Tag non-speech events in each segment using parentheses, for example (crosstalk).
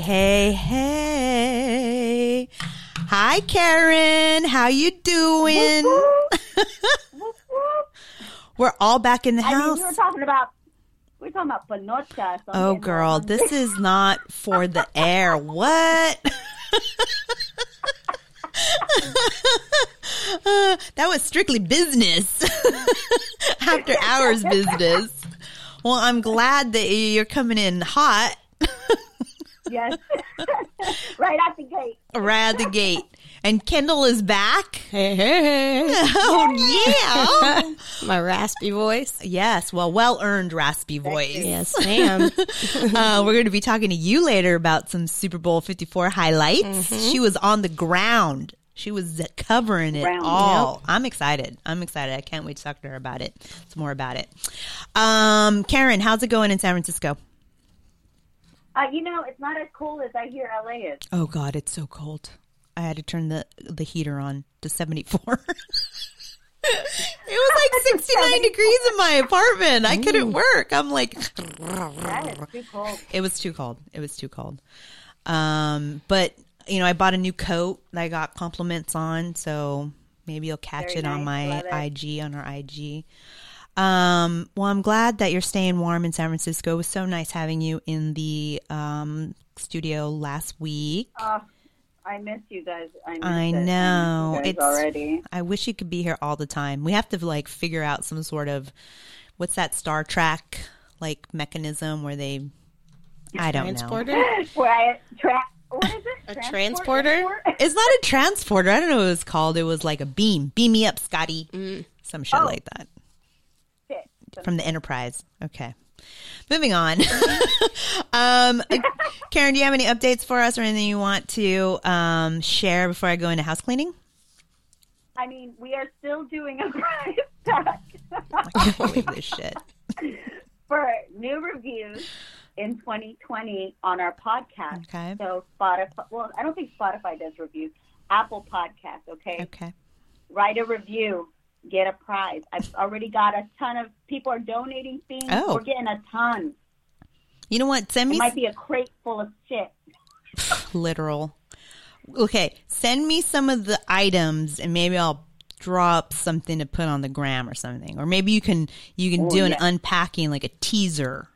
Hey, hey, hey. Hi, Karen. How you doing? (laughs) We're all back in the I mean, house. we were talking about we were talking about panocha. so Oh, girl, this is not for the (laughs) air. What? Uh, (laughs) that was strictly business. After hours business. Well, I'm glad that you're coming in hot yes, (laughs) right out the gate. right out the gate. And Kendall is back. Hey, hey, hey. (laughs) Oh, yeah. My raspy voice. yes. Well, well earned raspy voice. Yes, ma'am. (laughs) Uh, we're going to be talking to you later about some Super Bowl 54 highlights. She was on the ground. She was covering it Ground, all. I'm excited. I'm excited. I can't wait to talk to her about it. It's more about it. Um, Karen, how's it going in San Francisco? Uh, you know, it's not as cold as I hear LA is. Oh God, it's so cold. I had to turn the the heater on to 74. (laughs) it was like (laughs) 69 degrees in my apartment. I couldn't work. I'm like, That is too cold. it was too cold. It was too cold. Um, but you know, I bought a new coat that I got compliments on, so maybe you'll catch Very it on my Love it. IG on our IG. Um, well, I'm glad that you're staying warm in San Francisco. It was so nice having you in the um, studio last week. Uh, I miss you guys. I, miss I it. know. I miss you It's already. I wish you could be here all the time. We have to like figure out some sort of what's that Star Trek like mechanism where they I don't know. Transporter? (laughs) Tra- what is it? A Transport- transporter? transport? (laughs) It's not a transporter. I don't know what it was called. It was like a beam. Beam me up, Scotty. Some shit Oh. like that. From the Enterprise. Okay. Moving on. (laughs) um, Karen, do you have any updates for us or anything you want to um, share before I go into house cleaning? I mean, we are still doing a prize pack I can't believe this shit. for new reviews in 2020 on our podcast. Okay. So Spotify. Well, I don't think Spotify does reviews. Apple Podcast. Okay. Okay. Write a review. Get a prize. I've already got a ton of people are donating things. Oh. We're getting a ton. You know what? Send It me might be a crate full of shit. (laughs) literal. Okay, send me some of the items and maybe I'll draw up something to put on the gram or something. Or maybe you can you can Oh, do an yeah. unpacking like a teaser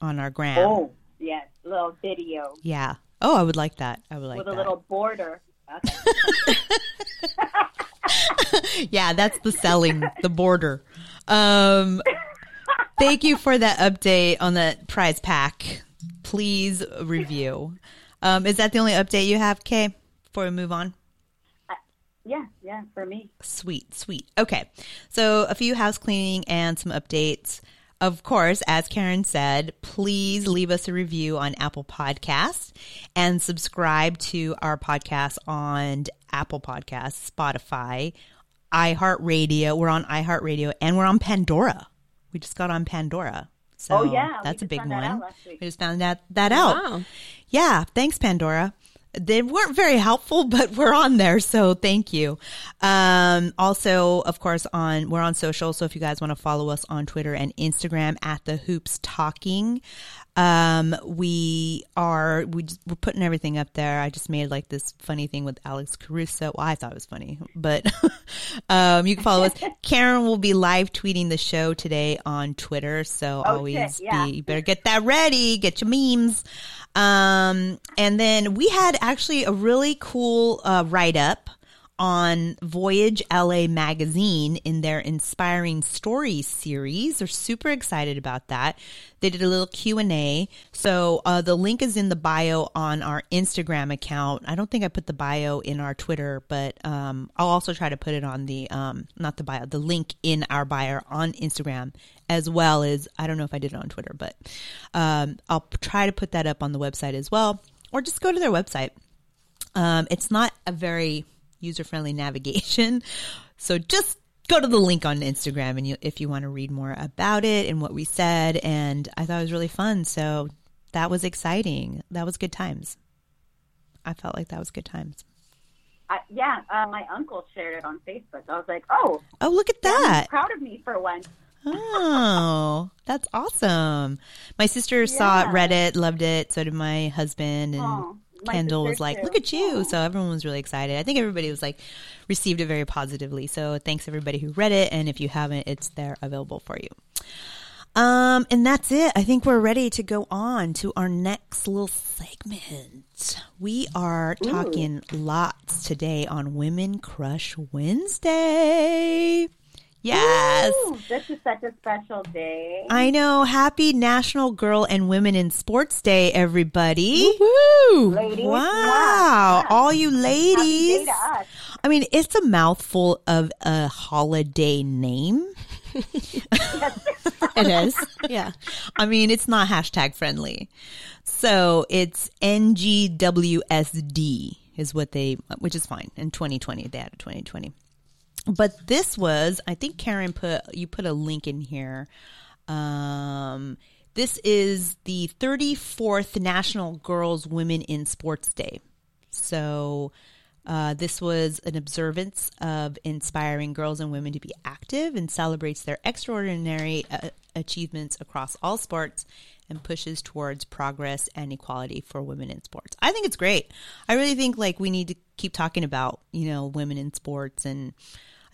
on our gram. Oh, yes, little video Yeah. Oh, I would like that. I would like that. with that. a little border. (laughs) Okay. (laughs) (laughs) yeah, that's the selling, the border. Um, thank you for that update on that prize pack. Please review. Um, is that the only update you have, Kay? Before we move on. yeah, yeah, for me. Sweet, sweet. Okay. So a few house cleaning and some updates. Of course, as Karen said, please leave us a review on Apple Podcasts and subscribe to our podcast on Apple Podcasts, Spotify, iHeartRadio. We're on iHeartRadio and we're on Pandora. We just got on Pandora. So Oh, yeah, we that's a big found that one. We just found that, that out. Wow. Yeah, thanks, Pandora. They weren't very helpful, (laughs) but we're on there, so thank you. Um, also, of course, on we're on social, so if you guys want to follow us on Twitter and Instagram at the Hoops Talking, um, we are we just, we're putting everything up there. I just made like this funny thing with Alex Caruso. Well, I thought it was funny, but (laughs) um, you can follow us. (laughs) Karen will be live tweeting the show today on Twitter, so always yeah. be you better get that ready. Get your memes. Um, and then we had actually a really cool uh, write up on Voyage LA magazine in their inspiring stories series. They're super excited about that. They did a little Q&A. So uh, the link is in the bio on our Instagram account. I don't think I put the bio in our Twitter, but um, I'll also try to put it on the, um, not the bio, the link in our bio on Instagram as well as, I don't know if I did it on Twitter, but um, I'll try to put that up on the website as well. Or just go to their website. Um, it's not a very user friendly (laughs) navigation. So just go to the link on Instagram and you, if you want to read more about it and what we said. And I thought it was really fun. So that was exciting. That was good times. I felt like that was good times. I, yeah, uh, my uncle shared it on Facebook. I was like, oh, Oh, look at that. proud of me for once. Oh, that's awesome. My sister saw it, read it, loved it. So did my husband and Oh, my Kendall was like, too. look at you. So everyone was really excited. I think everybody was like, received it very positively. So thanks everybody who read it. And if you haven't, it's there available for you. Um, and that's it. I think we're ready to go on to our next little segment. We are talking lots today on Women Crush Wednesday. Yes. Ooh, this is such a special day. I know. Happy National Girl and Women in Sports Day, everybody. Woo! Ladies, Wow. yeah. All you Happy ladies. day to us. I mean, it's a mouthful of a holiday name. (laughs) It is. Yeah. I mean, it's not hashtag friendly. So it's NGWSD is what they, which is fine. In 2020, they added 2020. But this was, I think Karen put, you put a link in here. Um, this is the 34th National Girls Women in Sports Day. So uh, this was an observance of inspiring girls and women to be active and celebrates their extraordinary uh, achievements across all sports and pushes towards progress and equality for women in sports. I think it's great. I really think like we need to keep talking about, you know, women in sports and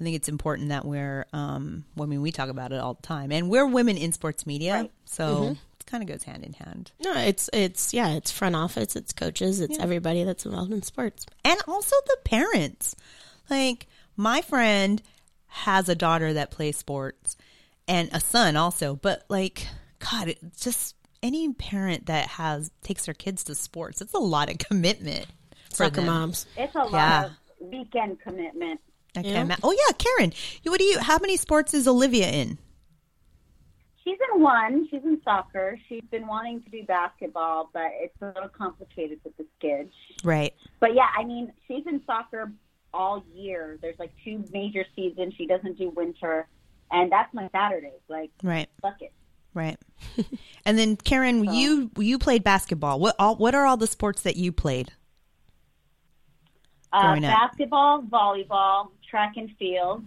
I think it's important that we're um I mean we talk about it all the time. And we're women in sports media, Right. so it kind of goes hand in hand. No, it's it's yeah, it's front office, it's coaches, it's everybody that's involved in sports. and also the parents. Like my friend has a daughter that plays sports and a son also, but like God, it's just any parent that has takes their kids to sports, it's a lot of commitment for Soccer them. moms. It's a lot Yeah. of weekend commitment. I can't ima- Oh yeah, Karen, you- what do you? How many sports is Olivia in? She's in one. She's in soccer. She's been wanting to do basketball, but it's a little complicated with the skids. Right. But yeah, I mean, she's in soccer all year. There's like two major seasons. She doesn't do winter, and that's my Saturdays. Like, Right. fuck it. Right. (laughs) and then Karen, you you played basketball. What all what are all the sports that you played? Uh, Growing up. basketball, volleyball, track and field.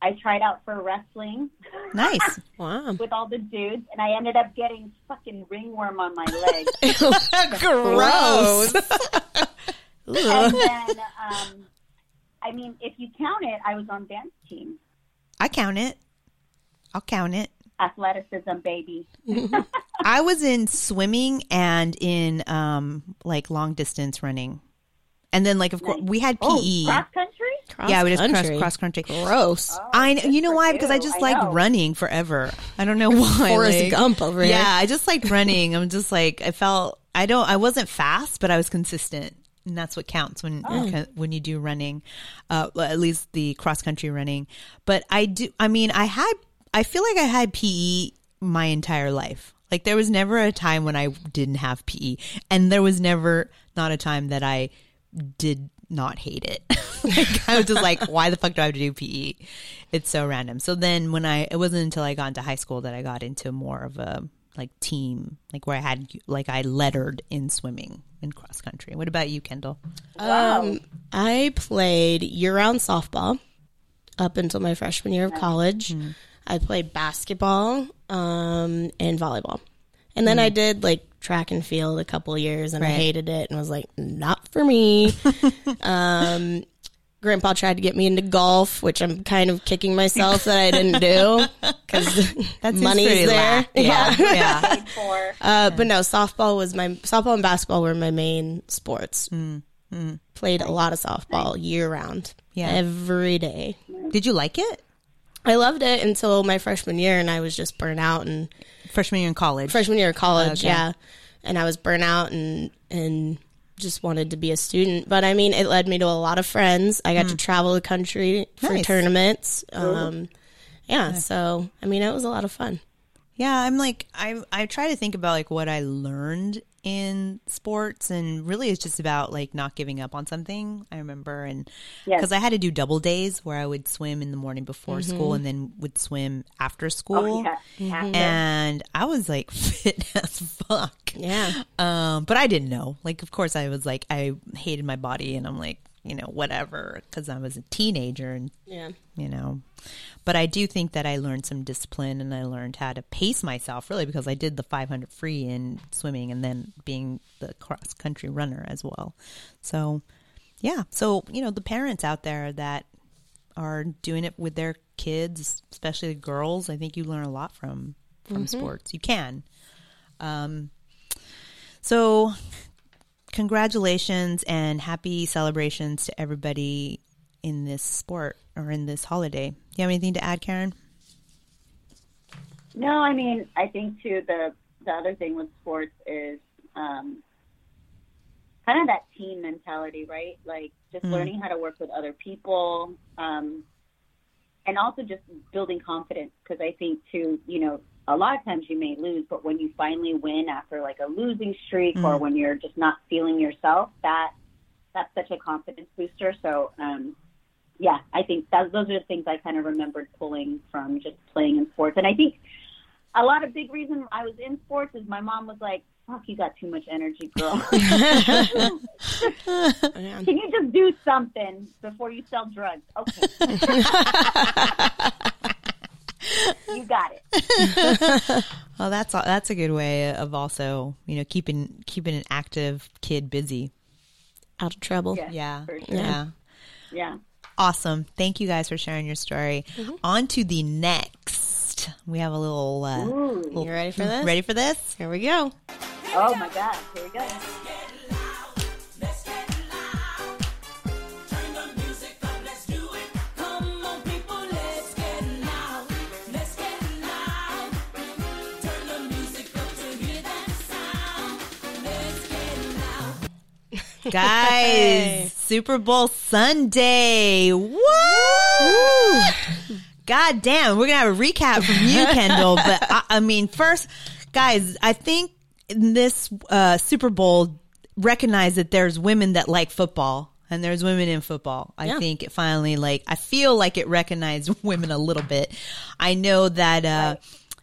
I tried out for wrestling Nice. (laughs) Wow. with all the dudes, and I ended up getting fucking ringworm on my leg. (laughs) Gross. (laughs) and then, um, I mean, if you count it, I was on dance team. I count it. I'll count it. Athleticism, baby. I was in swimming and in um like long distance running. And then like of course we had PE. Oh, cross country? Cross yeah, we just cross country. cross country. Gross. I know, you know for why? Because I just I like know. running forever. I don't know (laughs) why. Forrest like- Gump over Yeah, here. I just like running. I'm just like I felt I don't I wasn't fast, but I was consistent. And that's what counts when Oh. when you do running, uh, at least the cross country running. But I do. I mean, I had. I feel like I had PE my entire life. Like there was never a time when I didn't have PE, and there was never not a time that I did not hate it. (laughs) like I was just like, why the fuck do I have to do PE? It's so random. So then when I, it wasn't until I got into high school that I got into more of a like team, like where I had, like I lettered in swimming and cross country. What about you, Kendall? Um, I played year-round softball up until my freshman year of college. I played basketball um, and volleyball, and then I did like track and field a couple years, and I hated it and was like, not for me. (laughs) um, Grandpa tried to get me into golf, which I'm kind of kicking myself that I didn't do (laughs) because money's there. Yeah. yeah. (laughs) For. Uh, but no, softball was my softball and basketball were my main sports. Played a lot of softball year round. Yeah. every day. Did you like it? I loved it until my freshman year, and I was just burnt out. And Freshman year in college. freshman year of college, Okay. yeah, and I was burnt out and and just wanted to be a student. But I mean, it led me to a lot of friends. I got to travel the country for Hmm. Nice. tournaments. Um, yeah, so I mean, it was a lot of fun. Yeah, I'm like I I try to think about like what I learned in sports and really it's just about like not giving up on something. I remember and Yes. cuz I had to do double days where I would swim in the morning before school and then would swim after school. Oh, yeah. Yeah. And I was like (laughs) fit as fuck. Yeah, Um, but I didn't know. Like, of course, I was like, I hated my body, and I'm like, you know, whatever, because I was a teenager and Yeah. you know. But I do think that I learned some discipline and I learned how to pace myself really because I did the 500 free in swimming and then being the cross country runner as well. So, yeah. So, you know, the parents out there that are doing it with their kids, especially the girls, I think you learn a lot from from sports. You can. Um so congratulations and happy celebrations to everybody in this sport or in this holiday. Do you have anything to add, Karen? No, I mean, I think too the the other thing with sports is um, kind of that team mentality, right? Like just learning how to work with other people, um, and also just building confidence. Because I think too, you know, a lot of times you may lose, but when you finally win after like a losing streak, or when you're just not feeling yourself, that that's such a confidence booster. So. Um, yeah, I think that, those are the things I kind of remembered pulling from just playing in sports. And I think a lot of big reason I was in sports is my mom was like, "Fuck, you got too much energy, girl. (laughs) (laughs) Can you just do something before you sell drugs?" Okay, (laughs) you got it. Well, that's a- that's a good way of also you know keeping keeping an active kid busy. Out of trouble. Yeah, Yeah, for sure. yeah. Yeah. Awesome. Thank you guys for sharing your story. On to the next. We have a little. Uh, Ooh. You ready for (laughs) this? ready for this? Here we go. Oh my God. Here we go. Guys, (laughs) Super Bowl Sunday. What? God damn, we're gonna have a recap from you, (laughs) Kendall. But I, I mean, first, guys, I think in this uh, Super Bowl recognize that there's women that like football and there's women in football. I Yeah. think it finally like I feel like it recognized (laughs) women a little bit. I know that uh,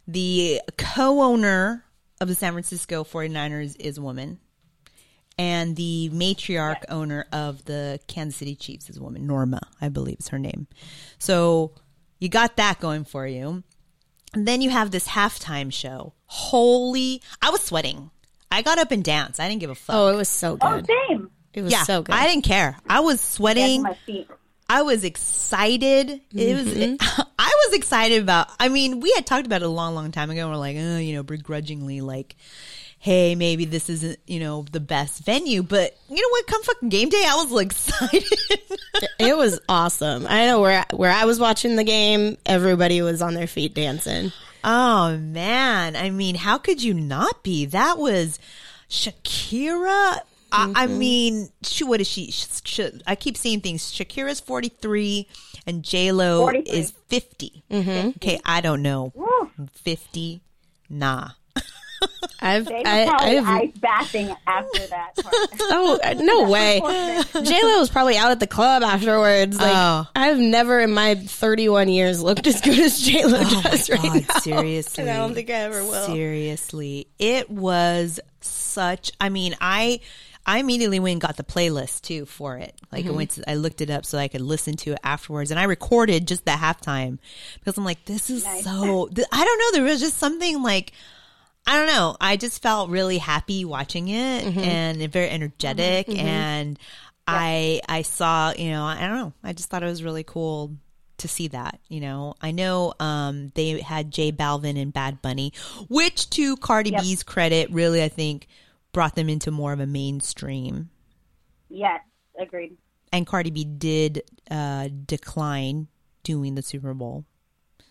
the co-owner of the San Francisco 49ers is a woman and the matriarch owner of the Kansas City Chiefs is a woman, Norma, I believe is her name. So you got that going for you. And then you have this halftime show. Holy, I was sweating. I got up and danced. I didn't give a fuck. Oh, it was so oh, good. Oh, same. It was yeah, so good. I didn't care. I was sweating. my feet. I was excited. It was. Mm-hmm. (laughs) I was excited about. I mean, we had talked about it a long, long time ago. And we're like, oh, you know, begrudgingly, like, hey, maybe this isn't, you know, the best venue, but you know what? Come fucking game day, I was like (laughs) excited. it was awesome. I know where where I was watching the game, everybody was on their feet dancing. oh man, I mean, how could you not be? That was Shakira. I, I mm-hmm. mean, she, what is she? Sh- sh- I keep seeing things. Shakira's forty three, and J Lo 43. is 50 mm-hmm. Okay, I don't know. Woo. Fifty, nah. I've They were I, probably I've ice bathing after that part. (laughs) oh no (laughs) way. J Lo was probably out at the club afterwards. Like Oh. I've never in my 31 years looked as good as J Lo does right Oh God, now. seriously. And I don't think I ever will. Seriously. It was such I mean, I I immediately went and got the playlist too for it. Like Mm-hmm. I went to I looked it up so I could listen to it afterwards and I recorded just the halftime because I'm like this is so th- I don't know there was just something like I don't know. I just felt really happy watching it Mm-hmm. and very energetic and I I saw, you know, I don't know. I just thought it was really cool to see that, you know. I know um they had J Balvin and Bad Bunny, which to Cardi Yep. B's credit really I think brought them into more of a mainstream. yes, agreed. And Cardi B did uh decline doing the Super Bowl.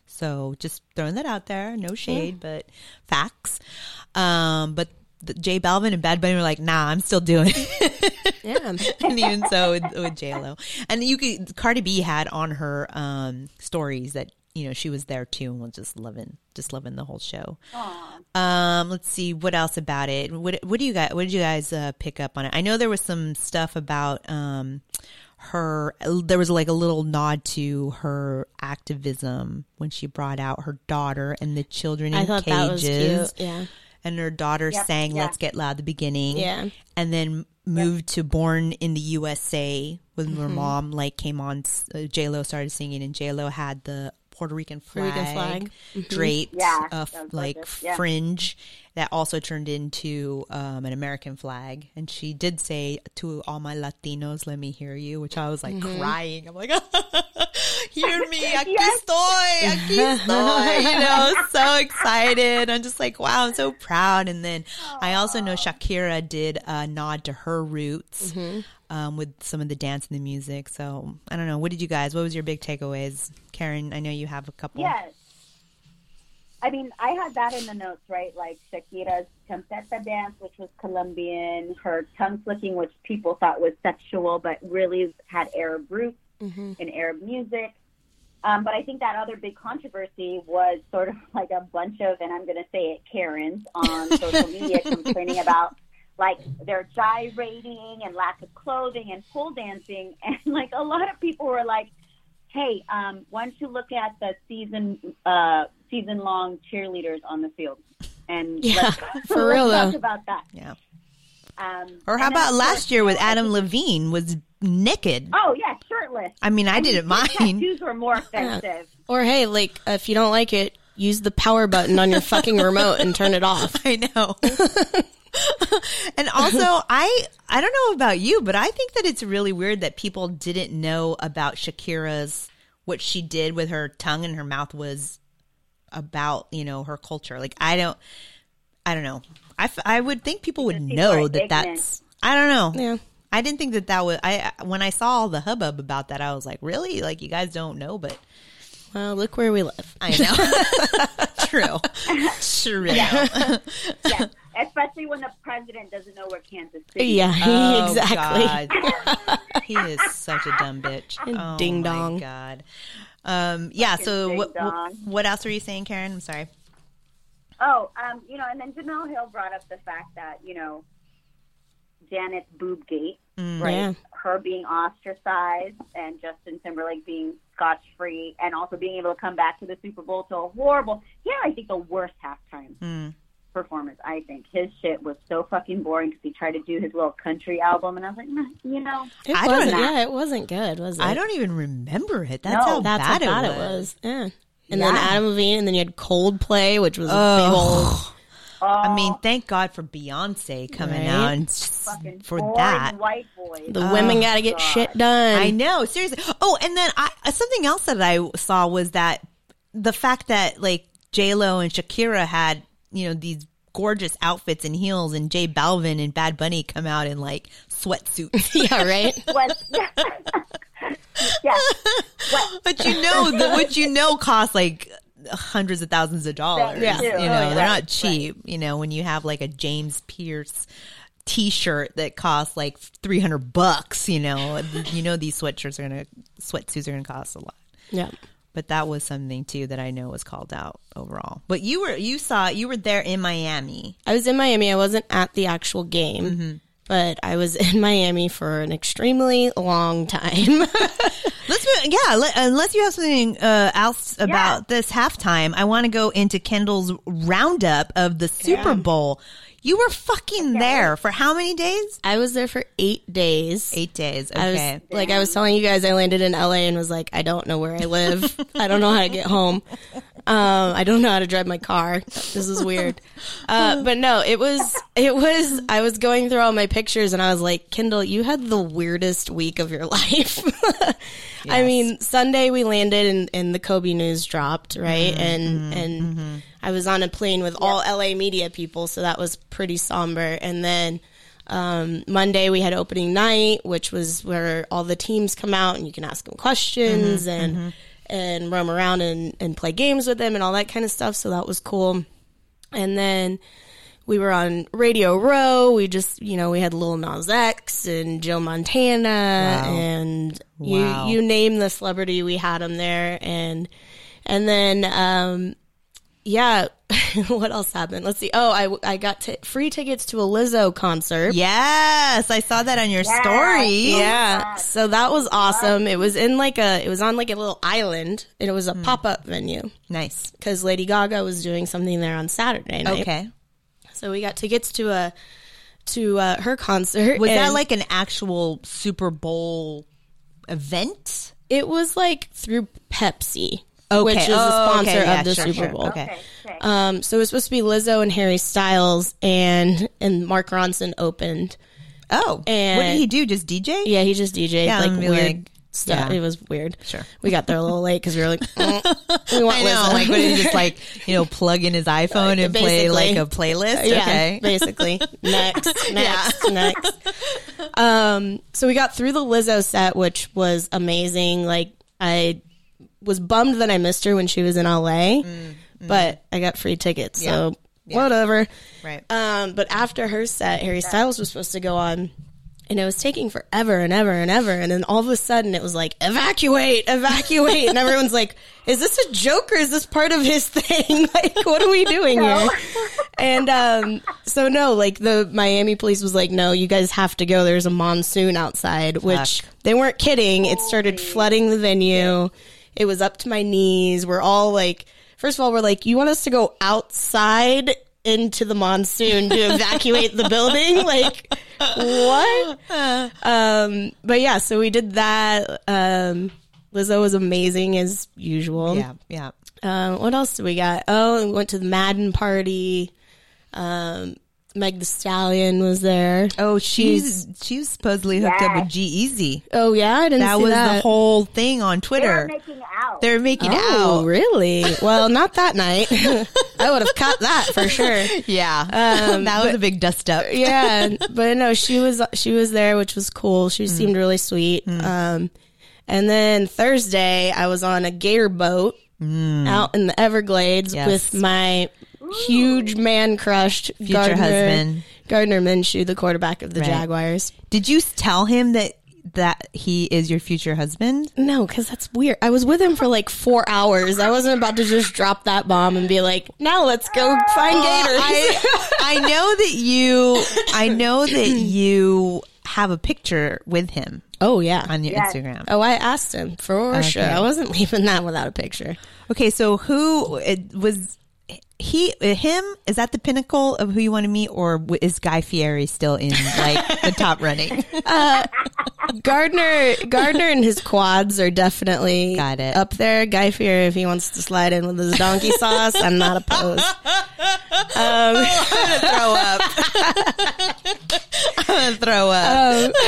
So just throwing that out there, no shade, but facts. Um, but the, J Balvin and Bad Bunny were like, "Nah, I'm still doing." it. Yeah. (laughs) and even so with, with J Lo, and you could Cardi B had on her um stories that you know she was there too and was just loving, just loving the whole show. Um, let's see what else about it. What what do you guys what did you guys uh, pick up on it? I know there was some stuff about um her. There was like a little nod to her activism when she brought out her daughter and the children in I thought that was cages. cute. Yeah. And her daughter Yep, sang yeah. "Let's Get Loud" the beginning, Yeah. and then moved to "Born in the USA," when Mm-hmm. her mom like came on. Uh, J Lo started singing, and J Lo had the Puerto Rican flag, Rican flag. draped, Yeah, uh, like. Yeah. fringe that also turned into um, an American flag. And she did say to all my Latinos, "Let me hear you," which I was like Mm-hmm. crying. I'm like, (laughs) "Hear me, (laughs) aquí Yes. estoy, aquí estoy." You (laughs) know, so excited. I'm just like, "Wow, I'm so proud." And then I also know Shakira did a nod to her roots. Mm-hmm. Um, with some of the dance and the music, so I don't know. What did you guys? What was your big takeaways, Karen? I know you have a couple. Yes. I mean, I had that in the notes, right? Like Shakira's champeta dance, which was Colombian, her tongue flicking, which people thought was sexual, but really had Arab roots in Arab music. Um, but I think that other big controversy was sort of (laughs) like a bunch of, and I'm going to say it, Karens on social media complaining about like their gyrating and lack of clothing and pole dancing. (laughs) And like a lot of people were like, hey, um, why don't you look at the season uh, season long cheerleaders on the field? And Yeah, let's, (laughs) for let's real, talk though. about that. Yeah. Um, Or how about last course, year with you know, I Adam (laughs) Levine was naked. Oh yeah, shirtless. I mean, I didn't His mind. Tattoos were more offensive. Or hey, like if you don't like it, use the power button on your fucking remote and turn it off. I know. (laughs) and also, I I don't know about you, but I think that it's really weird that people didn't know about Shakira's what she did with her tongue and her mouth was about you know her culture. Like I don't, I don't know. I, f- I would think people would people know that ignorant. that's. I don't know. Yeah. I didn't think that that was. I when I saw all the hubbub about that, I was like, really? Like you guys don't know, but Well, look where we live. I know. (laughs) (laughs) True. True. yeah, especially when the president doesn't know where Kansas City. is. Yeah, (laughs) Oh, exactly. God. (laughs) he is such a dumb bitch. (laughs) Oh, Ding my dong. God. Um, yeah. So ding what, what what else were you saying, Karen? I'm sorry. Oh, um, you know, and then Jemele Hill brought up the fact that you know Janet's boob gate, right? Yeah. Her being ostracized and Justin Timberlake being scotch free, and also being able to come back to the Super Bowl to a horrible, yeah, I think the worst halftime Hmm. Performance. I think his shit was so fucking boring because he tried to do his little country album, and I was like, nah, you know, It I don't wasn't. Yeah, it wasn't good, was it? I don't even remember it. That's No, how That's bad, how bad it, it was. was. Yeah. And then Yeah. Adam Levine, and then you had Coldplay, which was a big old. Oh, I mean, thank God for Beyonce coming Right? out and s- fucking for that. white boy. The women got to get shit done. I know, seriously. Oh, and then I uh, something else that I saw was that the fact that like J Lo and Shakira had you know these gorgeous outfits and heels, and J Balvin and Bad Bunny come out in like sweatsuits. (laughs) yeah, right. (laughs) was (laughs) yeah. but you know, the, what you know costs like hundreds of thousands of dollars. Yeah. You know, Right, they're right, not cheap. You know, when you have like a James Perse t-shirt that costs like 300 bucks, you know, you know, these sweatshirts are going to, sweatsuits are going to cost a lot. Yeah. But that was something too that I know was called out overall. But you were, you saw, you were there in Miami. I was in Miami. I wasn't at the actual game, Mm-hmm. but I was (laughs) in Miami for an extremely long time. (laughs) Let's move, yeah. Let, unless you have something uh, else about this halftime, I want to go into Kendall's roundup of the Super Yeah. Bowl. You were fucking there for how many days? I was there for eight days. Eight days. I Okay. was like, I was telling you guys, I landed in LA and was like, I don't know where I live. I don't know how to get home. Um, I don't know how to drive my car. This is weird. Uh, but no, it was, it was, I was going through all my pictures and I was like, Kendall, you had the weirdest week of your (laughs) life. I mean, Sunday we landed and, and the Kobe news dropped, right? and, and I was on a plane with all LA media people. So that was pretty somber. And then, um, Monday we had opening night, which was where all the teams come out and you can ask them questions and and roam around and, and play games with them and all that kind of stuff. So that was cool. And then we were on Radio Row. We just, you know, we had Lil Nas X and Joe Montana and Wow. you you name the celebrity, we had them there. And and then um, yeah, (laughs) what else happened? Let's see. Oh, I I got t- free tickets to a Lizzo concert. yes, I saw that on your story. Yeah. So that was awesome. It was in like a, it was on like a little island and it was a pop up venue Nice. because Lady Gaga was doing something there on Saturday night. Okay. So we got tickets to a, to uh, her concert. Was that like an actual Super Bowl event? It was like through Pepsi, Okay. which is the Oh, sponsor okay. Yeah, of the sure, Super sure. Bowl. Okay. Okay. okay. Um, so it was supposed to be Lizzo and Harry Styles, and and Mark Ronson opened. Oh, And- what did he do? Just DJ? Yeah, he just DJ yeah, like weird like, stuff. yeah. It was weird. Sure. we got there a little late because we were like, mm, (laughs) we want I know. Lizzo. Like, what did he just like, (laughs) you know, plug in his iPhone and play like a playlist? Yeah, Okay. (laughs) basically. Next, next, next. Um, so we got through the Lizzo set, which was amazing. Like I was bummed that I missed her when she was in LA, but I got free tickets, so Mm, Yeah. whatever. Right. Um, but after her set, Harry Styles was supposed to go on. And it was taking forever and ever and ever. And then all of a sudden it was like, evacuate, evacuate. and everyone's like, is this a joke or is this part of his thing? (laughs) like, what are we doing here? And, um, so no, like the Miami police was like, no, you guys have to go. There's a monsoon outside, which Fuck. they weren't kidding. It started flooding the venue. It was up to my knees. We're all like, first of all, we're like, you want us to go outside into the monsoon to (laughs) evacuate the building? Like, what? (laughs) Um, but yeah, so we did that. Um, Lizzo was amazing as usual. Yeah. Yeah. Um, what else did we got? Oh, we went to the Madden party. Um, Meg the Stallion was there. Oh, she's she was supposedly hooked up with G-Eazy. Oh yeah, I didn't That see was that. Was the whole thing on Twitter. They're making out. They're making Oh, out. really? Well, not that night. (laughs) I would have caught that for sure. Yeah. Um, that was a big dust up. Yeah, (laughs) but no, she was she was there, which was cool. She mm. seemed really sweet. Mm. Um, and then Thursday, I was on a gator boat mm. out in the Everglades Yes. with my huge man crushed Future husband. Gardner Minshew, the quarterback of the Right. Jaguars. Did you tell him that that he is your future husband? No, because that's weird. I was with him for like four hours. I wasn't about to just drop that bomb and be like, "Now let's go find gators." I, I know that you I know that you have a picture with him oh yeah. on your Yes. Instagram. Oh, I asked him for sure. I wasn't (laughs) leaving that without a picture. Okay, so who it was he him is that the pinnacle of who you want to meet or is Guy Fieri still in like the top running? (laughs) Gardner, Gardner, and his quads are definitely Got it. up there. Guy Fieri, if he wants to slide in with his donkey sauce, I'm not opposed. Um, (laughs) i'm gonna throw up. I'm gonna throw up. (laughs)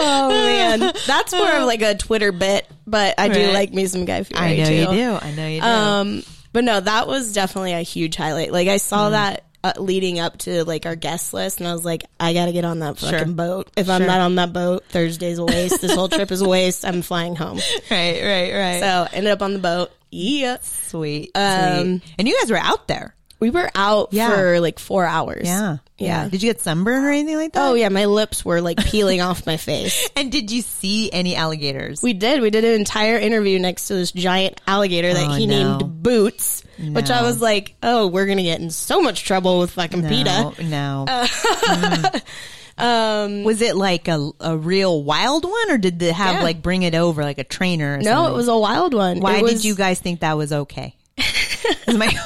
Oh man, that's more of like a Twitter bit, but I do Right. like me some Guy Fieri. I know too. you do. I know you do. Um, but no, that was definitely a huge highlight. Like I Mm. saw that uh, leading up to like our guest list, and I was like, I got to get on that fucking Sure. boat. If I'm not on that boat, Thursday's a waste. this whole trip is a waste. I'm flying home. (laughs) right, right, right. So ended up on the boat. Yeah, sweet, Um, sweet. And you guys were out there. we were out Yeah. for like four hours. Yeah, yeah. Did you get sunburn or anything like that? Oh yeah, my lips were like peeling off my face. (laughs) And did you see any alligators? We did. We did an entire interview next to this giant alligator that Oh, he no. named Boots, which I was like, oh, we're gonna get in so much trouble with fucking PETA. no, no. (laughs) Um, Was it like a, a real wild one, or did they have Yeah. like bring it over like a trainer? Or no, something? it was a wild one. Why was- did you guys think that was okay? (laughs) My-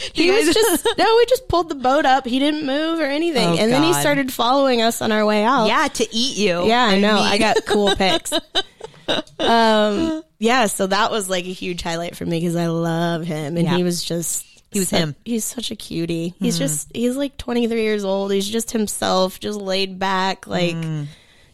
(laughs) He was just (laughs) no. We just pulled the boat up. He didn't move or anything, Oh, and then he started following us on our way out. yeah to eat you. yeah, I know. mean- I got cool (laughs) pics. Um, yeah, so that was like a huge highlight for me because I love him, and Yeah. he was just He was su- him. He's such a cutie. He's just he's like 23 years old. He's just himself, just laid back, like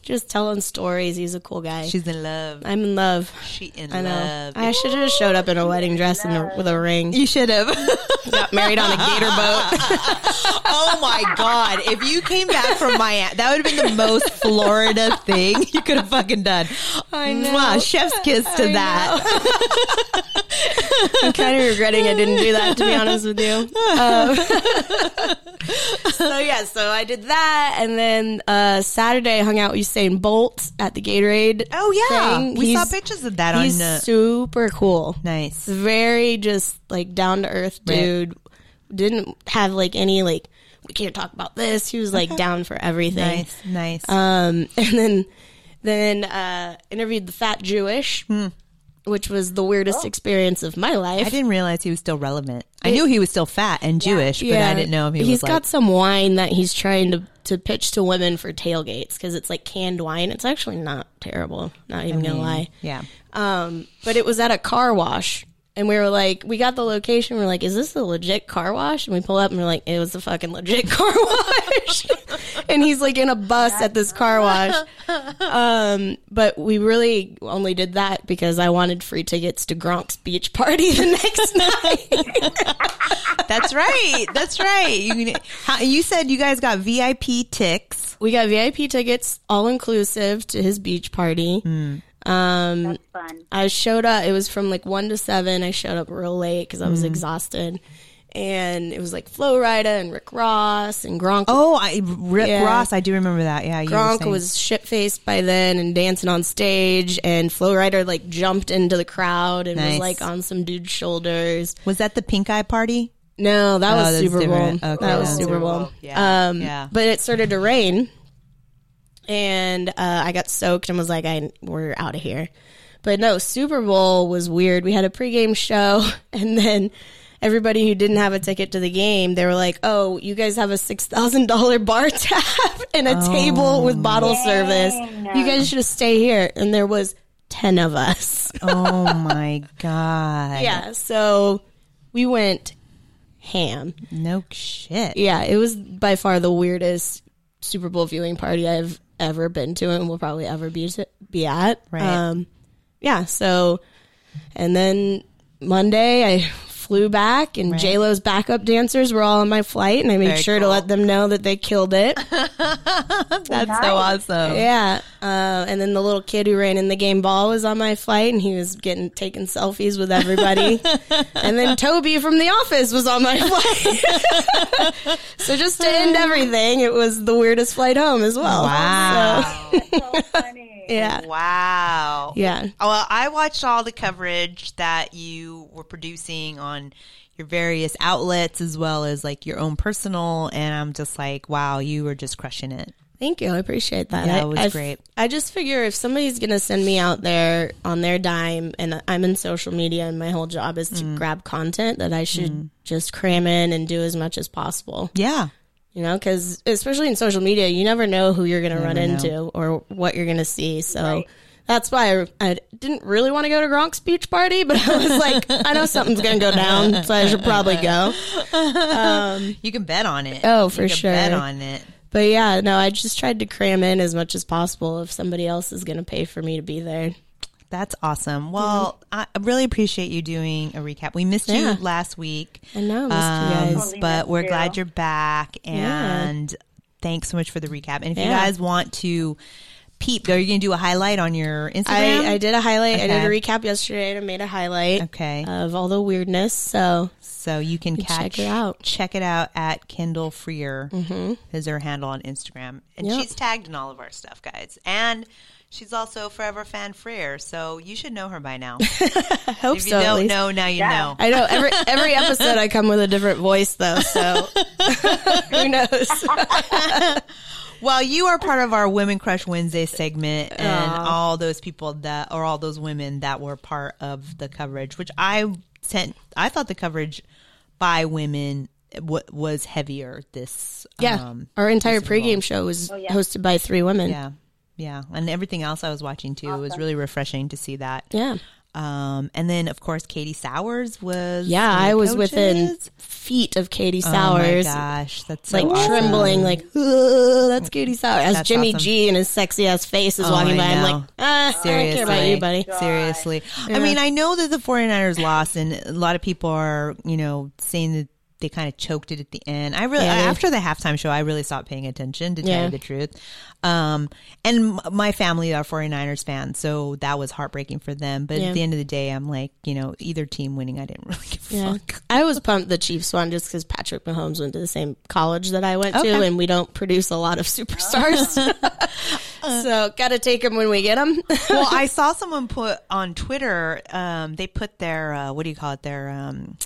just telling stories. He's a cool guy. She's in love. I'm in love. She in I know. love. I should have showed up in a wedding dress and a, with a ring. you should have. (laughs) Got married on a gator boat. (laughs) oh my god! If you came back from Miami, that would have been the most Florida thing you could have fucking done. I know. chef's kiss to I that. (laughs) I'm kind of regretting I didn't do that, to be honest with you. Um, so yeah, so I did that, and then uh, Saturday I hung out with Usain Bolt at the Gatorade. Oh yeah, thing. we saw pictures of that on. He's Uh, super cool. nice. Very just like down to earth Right. dude. Didn't have like any like we can't talk about this. He was like (laughs) down for everything. Nice, nice. Um, (laughs) and then then uh, interviewed the fat Jewish, which was the weirdest experience of my life. Hmm. I didn't realize he was still relevant. I knew he was still fat and Jewish, but I didn't know if he he's was got some wine that he's trying to to pitch to women for tailgates because it's like canned wine. It's actually not terrible. Not even gonna lie. Yeah. Um, but it was at a car wash. And we were like, we got the location. We're like, is this a legit car wash? And we pull up and we're like, it was a fucking legit (laughs) car wash. (laughs) and he's like in a bus at this car wash. Um, but we really only did that because I wanted free tickets to Gronk's beach party (laughs) the next night. That's right. That's right. You, how, you said you guys got VIP ticks. we got VIP tickets, all inclusive to his beach party. Um, That's fun. I showed up. It was from like one to seven. I showed up real late because I was exhausted, and it was like Flo Rida and Rick Ross and Gronk. Oh, I, Rick Yeah. Ross. I do remember that. Yeah. You were Gronk was shit faced by then and dancing on stage, and Flo Rida like jumped into the crowd and Nice. was like on some dude's shoulders. Was that the pink eye party? No, that Oh, was Super Bowl. Okay, that was Super Super Bowl. Bowl. Yeah, Um, yeah. But it started to rain, and uh, I got soaked and was like, "I we're out of here." But no, Super Bowl was weird. We had a pregame show, (laughs) and then everybody who didn't have a ticket to the game, they were like, "Oh, you guys have a six thousand dollar bar (laughs) tab and a table with bottle service. You guys should stay here." And there was ten of us. Oh my god. yeah, so we went ham. No shit. Yeah, it was by far the weirdest Super Bowl viewing party I've ever been to and will probably ever be to, be at. Right. Um, yeah. So, and then Monday I flew back, and J Lo's backup dancers were all on my flight, and I made Very sure to let them know that they killed it. (laughs) That's so awesome. yeah. Uh, and then the little kid who ran in the game ball was on my flight, and he was getting taking selfies with everybody. (laughs) and then Toby from The Office was on my flight. (laughs) so just to end everything, it was the weirdest flight home as well. Wow. So, So funny. Yeah. Wow. Yeah. Well, I watched all the coverage that you were producing on your various outlets as well as like your own personal and I'm just like, wow, you were just crushing it. Thank you. I appreciate that. Yeah, it was I- great. I just figure if somebody's going to send me out there on their dime and I'm in social media and my whole job is to Mm. grab content that I should just cram in and do as much as possible. Yeah. You know, because especially in social media, you never know who you're going to run know. into or what you're going to see. So that's why I, I didn't really want to go to Gronk's beach party, but I was like, I know something's going to go down, so I should probably go. Um, you can bet on it. Oh, You for sure. Bet on it. But yeah, no, I just tried to cram in as much as possible if somebody else is going to pay for me to be there. That's awesome. Well, I I really appreciate you doing a recap. We missed Yeah. you last week. I know, missed Um, you guys. But we're you. glad you're back Yeah. and thanks so much for the recap. And if you guys want to peep, are you going to do a highlight on your Instagram? I, I did a highlight. I did a recap yesterday and I made a highlight Okay. of all the weirdness. So So you can check catch it out. Check it out at Kendall Freer is her handle on Instagram, and Yep. she's tagged in all of our stuff, guys. And she's also Forever Fan Freer, so you should know her by now. (laughs) I hope if you so. at don't least. know, now you Yeah. know. I know every every (laughs) episode I come with a different voice though, so (laughs) who knows? Well, you are part of our Women Crush Wednesday segment, and all those people that, or all those women that were part of the coverage, which I sent. I thought the coverage by women w- was heavier. This, Yeah, um, our entire Super Bowl. pregame show was yeah. hosted by three women. yeah, yeah, and everything else I was watching too. It was really refreshing to see that. Yeah. Um, and then of course Katie Sowers was. Yeah, I the was within feet of Katie Oh my Sowers, gosh, that's so like awesome. trembling, like that's Katie Sowers. As That's Jimmy awesome. G and his sexy ass face is Oh, walking I by, I'm like, ah, I don't care about you, buddy. Seriously. I mean, I know that the 49ers lost and a lot of people are, you know, saying that they kind of choked it at the end. I really, Yeah, after the halftime show, I really stopped paying attention to tell Yeah. you the truth. Um, and m- my family are 49ers fans, so that was heartbreaking for them. But Yeah. at the end of the day, I'm like, you know, either team winning, I didn't (laughs) really give a Yeah. fuck. I was pumped the Chiefs won just because Patrick Mahomes went to the same college that I went to, and we don't produce a lot of superstars. (laughs) so, got to take them when we get them. (laughs) well, I saw someone put on Twitter. Um, they put their uh, what do you call it? Their um,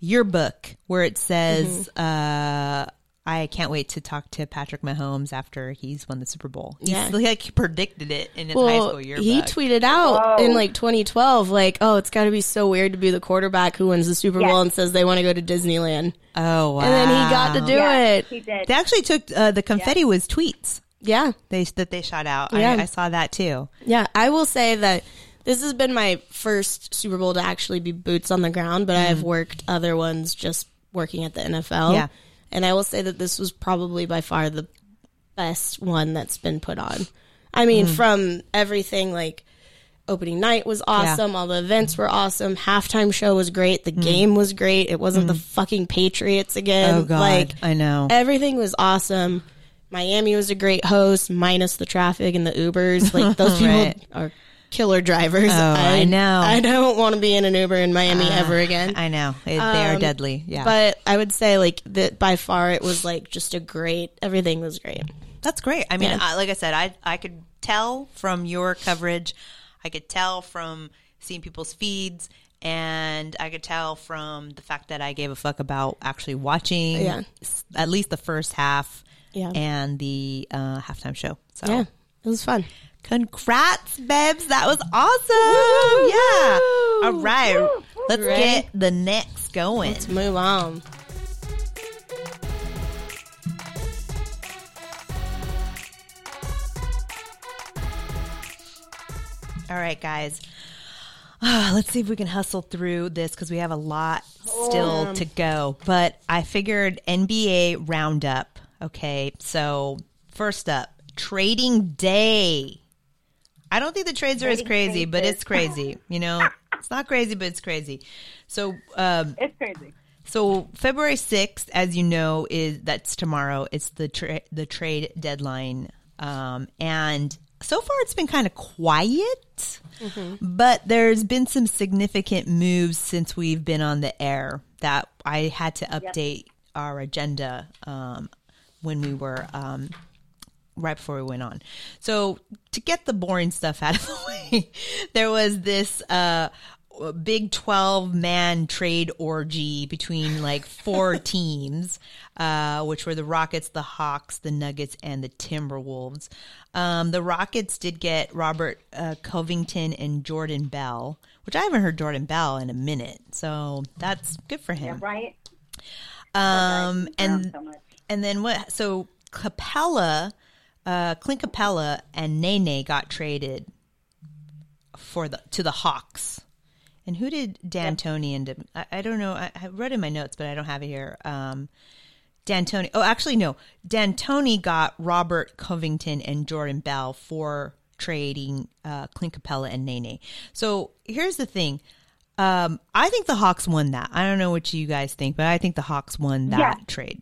yearbook where it says, uh, I can't wait to talk to Patrick Mahomes after he's won the Super Bowl. He's Yeah. like he predicted it in his high school yearbook. he tweeted out Whoa. in like 2012, like, "Oh, it's got to be so weird to be the quarterback who wins the Super Bowl and says they want to go to Disneyland." oh wow! And then he got to do Yeah, it. he did. They actually took uh, the confetti was tweets Yeah, they that they shot out. Yeah. I, I saw that too. yeah. I will say that this has been my first Super Bowl to actually be boots on the ground, but I've mm. worked other ones just working at the NFL. Yeah. and I will say that this was probably by far the best one that's been put on. I mean, mm. from everything like opening night was awesome, all the events were awesome, halftime show was great, the mm. game was great. It wasn't the fucking Patriots again. Oh god, Like I know. everything was awesome. Miami was a great host, minus the traffic and the Ubers. Like those (laughs) people Right. are killer drivers. Oh, I know. I don't want to be in an Uber in Miami ever again. I know it, they are Um, deadly. Yeah, But I would say like that by far it was like just a great. Everything was great. That's great. I mean, Yeah. I, like I said, I I could tell from your coverage, I could tell from seeing people's feeds, and I could tell from the fact that I gave a fuck about actually watching Yeah. at least the first half Yeah. and the uh, halftime show. So, Yeah, it was fun. Congrats, Bebs. That was awesome. Yeah. All right. Let's Ready? get the next going. Let's move on. All right, guys. Ah, let's see if we can hustle through this because we have a lot still to go. But I figured NBA roundup. Okay, so first up, trading day. I don't think the trades are as crazy, but it's crazy. You know, (laughs) it's not crazy, but it's crazy. So, um, It's crazy. so February sixth, as you know, is that's tomorrow. It's the tra- the trade deadline, um, and so far it's been kind of quiet. But there's been some significant moves since we've been on the air that I had to update our agenda um, when we were um, right before we went on. So to get the boring stuff out of the (laughs) way, there was this uh, Big Twelve man trade orgy between like four (laughs) teams, uh, which were the Rockets, the Hawks, the Nuggets, and the Timberwolves. Um, the Rockets did get Robert uh, Covington and Jordan Bell, which I haven't heard Jordan Bell in a minute, so that's good for him. Right? Um, and so and then what? So Capela, uh, Clint Capela and Nene got traded for the to the Hawks. And who did D'Antoni up? I, I don't know. I, I wrote in my notes, but I don't have it here. Um, D'Antoni. Oh, actually, no. D'Antoni got Robert Covington and Jordan Bell for trading uh, Clint Capela and Nene. So here's the thing. Um, I think the Hawks won that. I don't know what you guys think, but I think the Hawks won that Yeah. trade.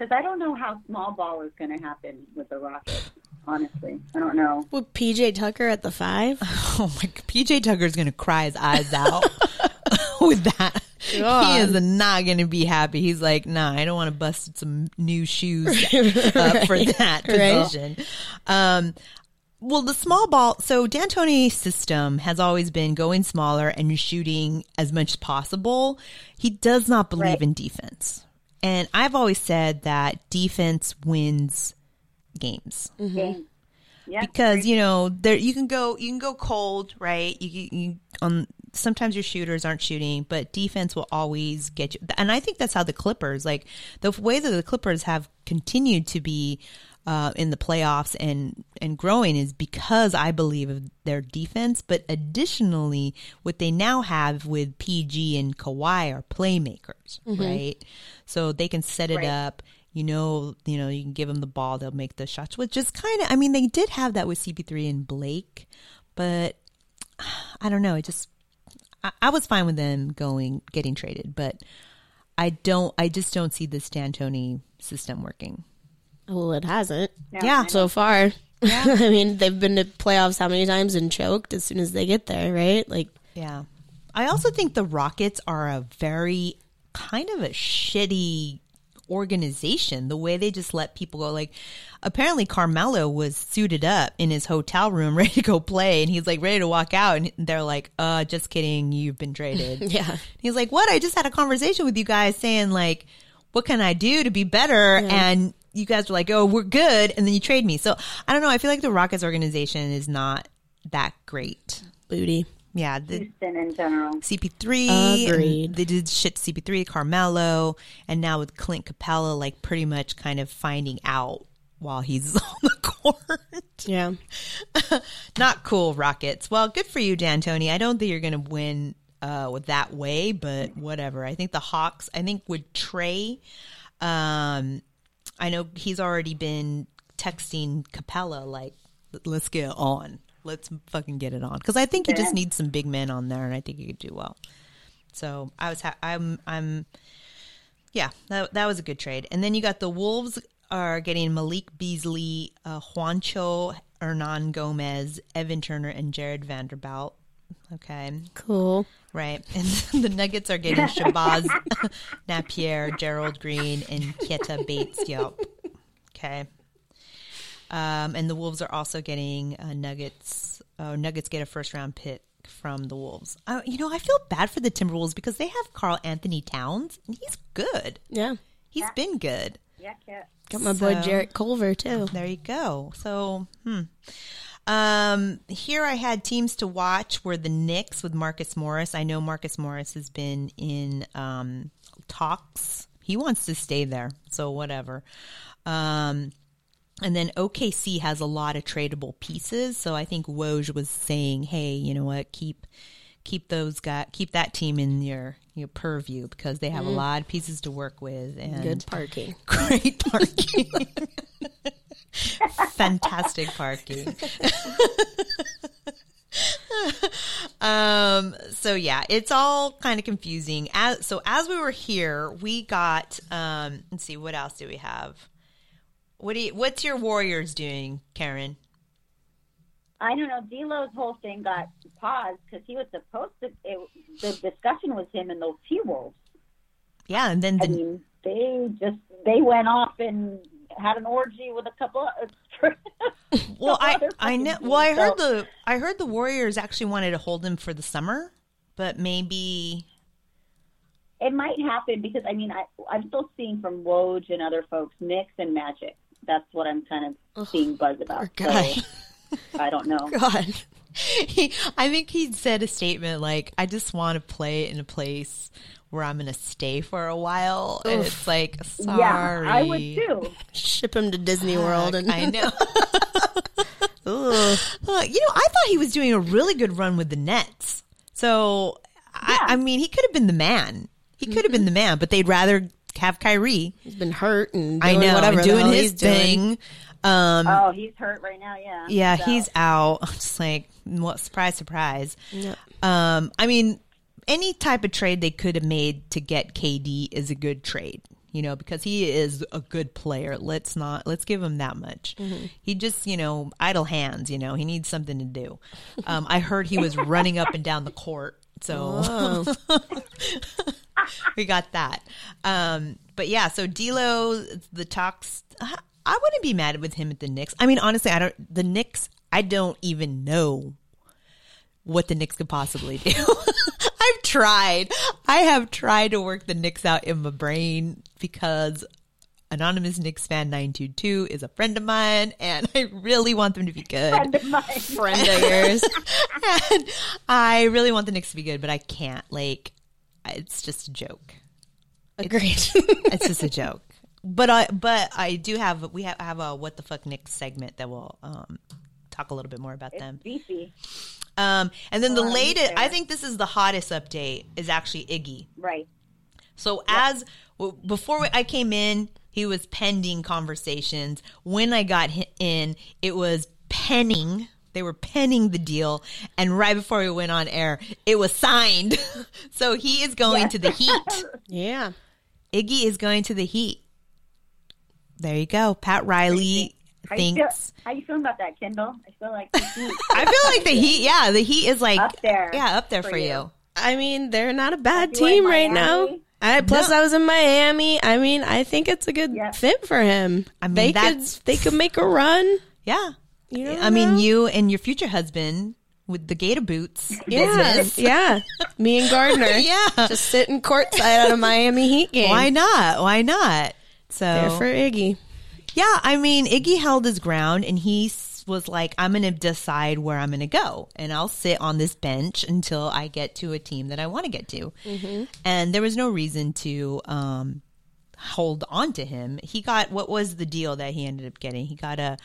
Yeah. Because I don't know how small ball is going to happen with the Rockets, honestly. I don't know. With PJ Tucker at the five. (laughs) Oh my! PJ Tucker's gonna cry his eyes out (laughs) with that. He is not gonna be happy. He's like, nah, I don't want to bust some new shoes (laughs) up for that Right. Um, well, the small ball. So D'Antoni's system has always been going smaller and shooting as much as possible. He does not believe Right. in defense, and I've always said that defense wins games Game. Yeah. because you know there you can go you can go cold right you, you, um sometimes your shooters aren't shooting but defense will always get you and i think that's how the clippers like the way that the clippers have continued to be uh, in the playoffs and and growing is because I believe of their defense, but additionally, what they now have with PG and Kawhi are playmakers, right? So they can set it Right. up you know, you know, you can give them the ball, they'll make the shots. Which is kind of, I mean, they did have that with CP3 and Blake, but (sighs) I don't know. It just, I, I was fine with them going, getting traded, but I don't, I just don't see this D'Antoni system working. Well, it hasn't No, Yeah. So far. (laughs) I mean, they've been to playoffs how many times and choked as soon as they get there, right? Like, Yeah. I also think the Rockets are a very kind of a shitty organization. The way they just let people go. Like, apparently Carmelo was suited up in his hotel room, (laughs) ready to go play, and he's like ready to walk out, and they're like, "Uh, just kidding, you've been traded." (laughs) yeah, He's like, "What? I just had a conversation with you guys saying like." what can I do to be better? And you guys were like, oh, we're good. And then you trade me. So I don't know. I feel like the Rockets organization is not that great. Booty. Yeah. The, Houston in general. CP3. Agreed. They did shit CP3, Carmelo, and now with Clint Capela, like pretty much kind of finding out while he's (laughs) on the court. Yeah. (laughs) Not cool, Rockets. Well, good for you, D'Antoni. I don't think you're going to win uh, with that way, but whatever. I think the Hawks. I think with Trae, um, I know he's already been texting Capela like, "Let's get on. Let's fucking get it on." Because I think he just needs some big men on there, and I think he could do well. So I was, ha- I'm, I'm, yeah, that that was a good trade. And then you got the Wolves are getting Malik Beasley, uh, Juancho Hernangomez, Evan Turner, and Jarred Vanderbilt. Okay, Cool. right. (laughs) And the Nuggets are getting Shabazz (laughs) Napier, Gerald Green, and Keita Bates. Yep. Okay. Um, and the Wolves are also getting uh, Nuggets. Uh, Nuggets get a first round pick from the Wolves. Uh, you know, I feel bad for the Timberwolves because they have Karl-Anthony Towns, and he's good. Yeah. He's been good. Yeah, Kat. Got my boy So- Jarrett Culver too. There you go. So, hmm. Um, here I had teams to watch were the Knicks with Marcus Morris. I know Marcus Morris has been in um, talks. He wants to stay there, so whatever. Um, and then OKC has a lot of tradable pieces, so I think Woj was saying, "Hey, you know what? Keep keep those guys, keep that team in your your purview because they have a lot of pieces to work with and Good parking. (laughs) great parking." (laughs) fantastic parking. (laughs) um so yeah it's all kind of confusing as so as we were here we got um let's see what else do we have what do you what's your warriors doing karen I don't know. D'Lo's whole thing got paused because he was supposed to. It, the discussion was him and those T Wolves. yeah and then I mean, they just they went off and had an orgy with a couple. Of, (laughs) well i other i know well i heard so- the i heard the warriors actually wanted to hold him for the summer but maybe It might happen because I mean I I'm still seeing from Woj and other folks Knicks and Magic. That's what I'm kind of seeing buzz about. So, I don't know. (laughs) God. (laughs) He, I think he said a statement like, I just want to play in a place where I'm going to stay for a while. And it's like, sorry. Yeah, I would too. Ship him to Disney World and I know. (laughs) (laughs) Uh, you know, I thought he was doing a really good run with the Nets. So, I, I mean, he could have been the man. He could have been the man, but they'd rather have Kyrie. he's been hurt and I doing know, whatever and the doing his thing. doing. Thing. Um, Oh, he's hurt right now. Yeah. Yeah, So- he's out. (laughs) I'm just like, what? Surprise, surprise. Yeah. Um, I mean, any type of trade they could have made to get KD is a good trade. You know, because he is a good player. Let's not let's give him that much. He just, you know, idle hands. You know, he needs something to do. Um, I heard he was running up and down the court, so Oh, (laughs) we got that. Um, but yeah, so D'Lo, the talks. I wouldn't be mad with him at the Knicks. I mean, honestly, I don't. The Knicks, I don't even know what the Knicks could possibly do. (laughs) I've tried. I have tried to work the Knicks out in my brain because anonymous Knicks fan nine two two is a friend of mine, and I really want them to be good. friend of mine. friend of yours. (laughs) and I really want the Knicks to be good, but I can't. Like, it's just a joke. Agreed. It's just a joke. But I, but I do have we have, have a what the fuck Knicks segment that will um, talk a little bit more about them. Beefy. Um, and then the latest, fair. I think this is the hottest update is actually Iggy. Right. So as w- before I came in, he was pending conversations. When I got in, it was penning. They were penning the deal, and right before we went on air, it was signed. (laughs) so he is going to the Heat. (laughs) yeah. Iggy is going to the Heat. There you go. Pat Riley How you, feel, thinks. how you feeling about that, Kyndall? I feel like the Heat (laughs) I feel like the Heat. Yeah, the Heat is like Up there Yeah, up there for, for you. you. I mean, they're not a bad You were in team right now. I, plus, No. I was in Miami. I mean, I think it's a good Yep. fit for him. I mean, they that's- could they could make a run. Yeah. You know, I mean, you and your future husband with the Gator boots. (laughs) Yes, yeah. Me and Gardner. (laughs) Yeah. Just sitting courtside at a Miami Heat game. Why not? Why not? So There for Iggy. Yeah, I mean, Iggy held his ground and he was like, I'm going to decide where I'm going to go and I'll sit on this bench until I get to a team that I want to get to. And there was no reason to um, hold on to him. He got, what was the deal that he ended up getting? He got a,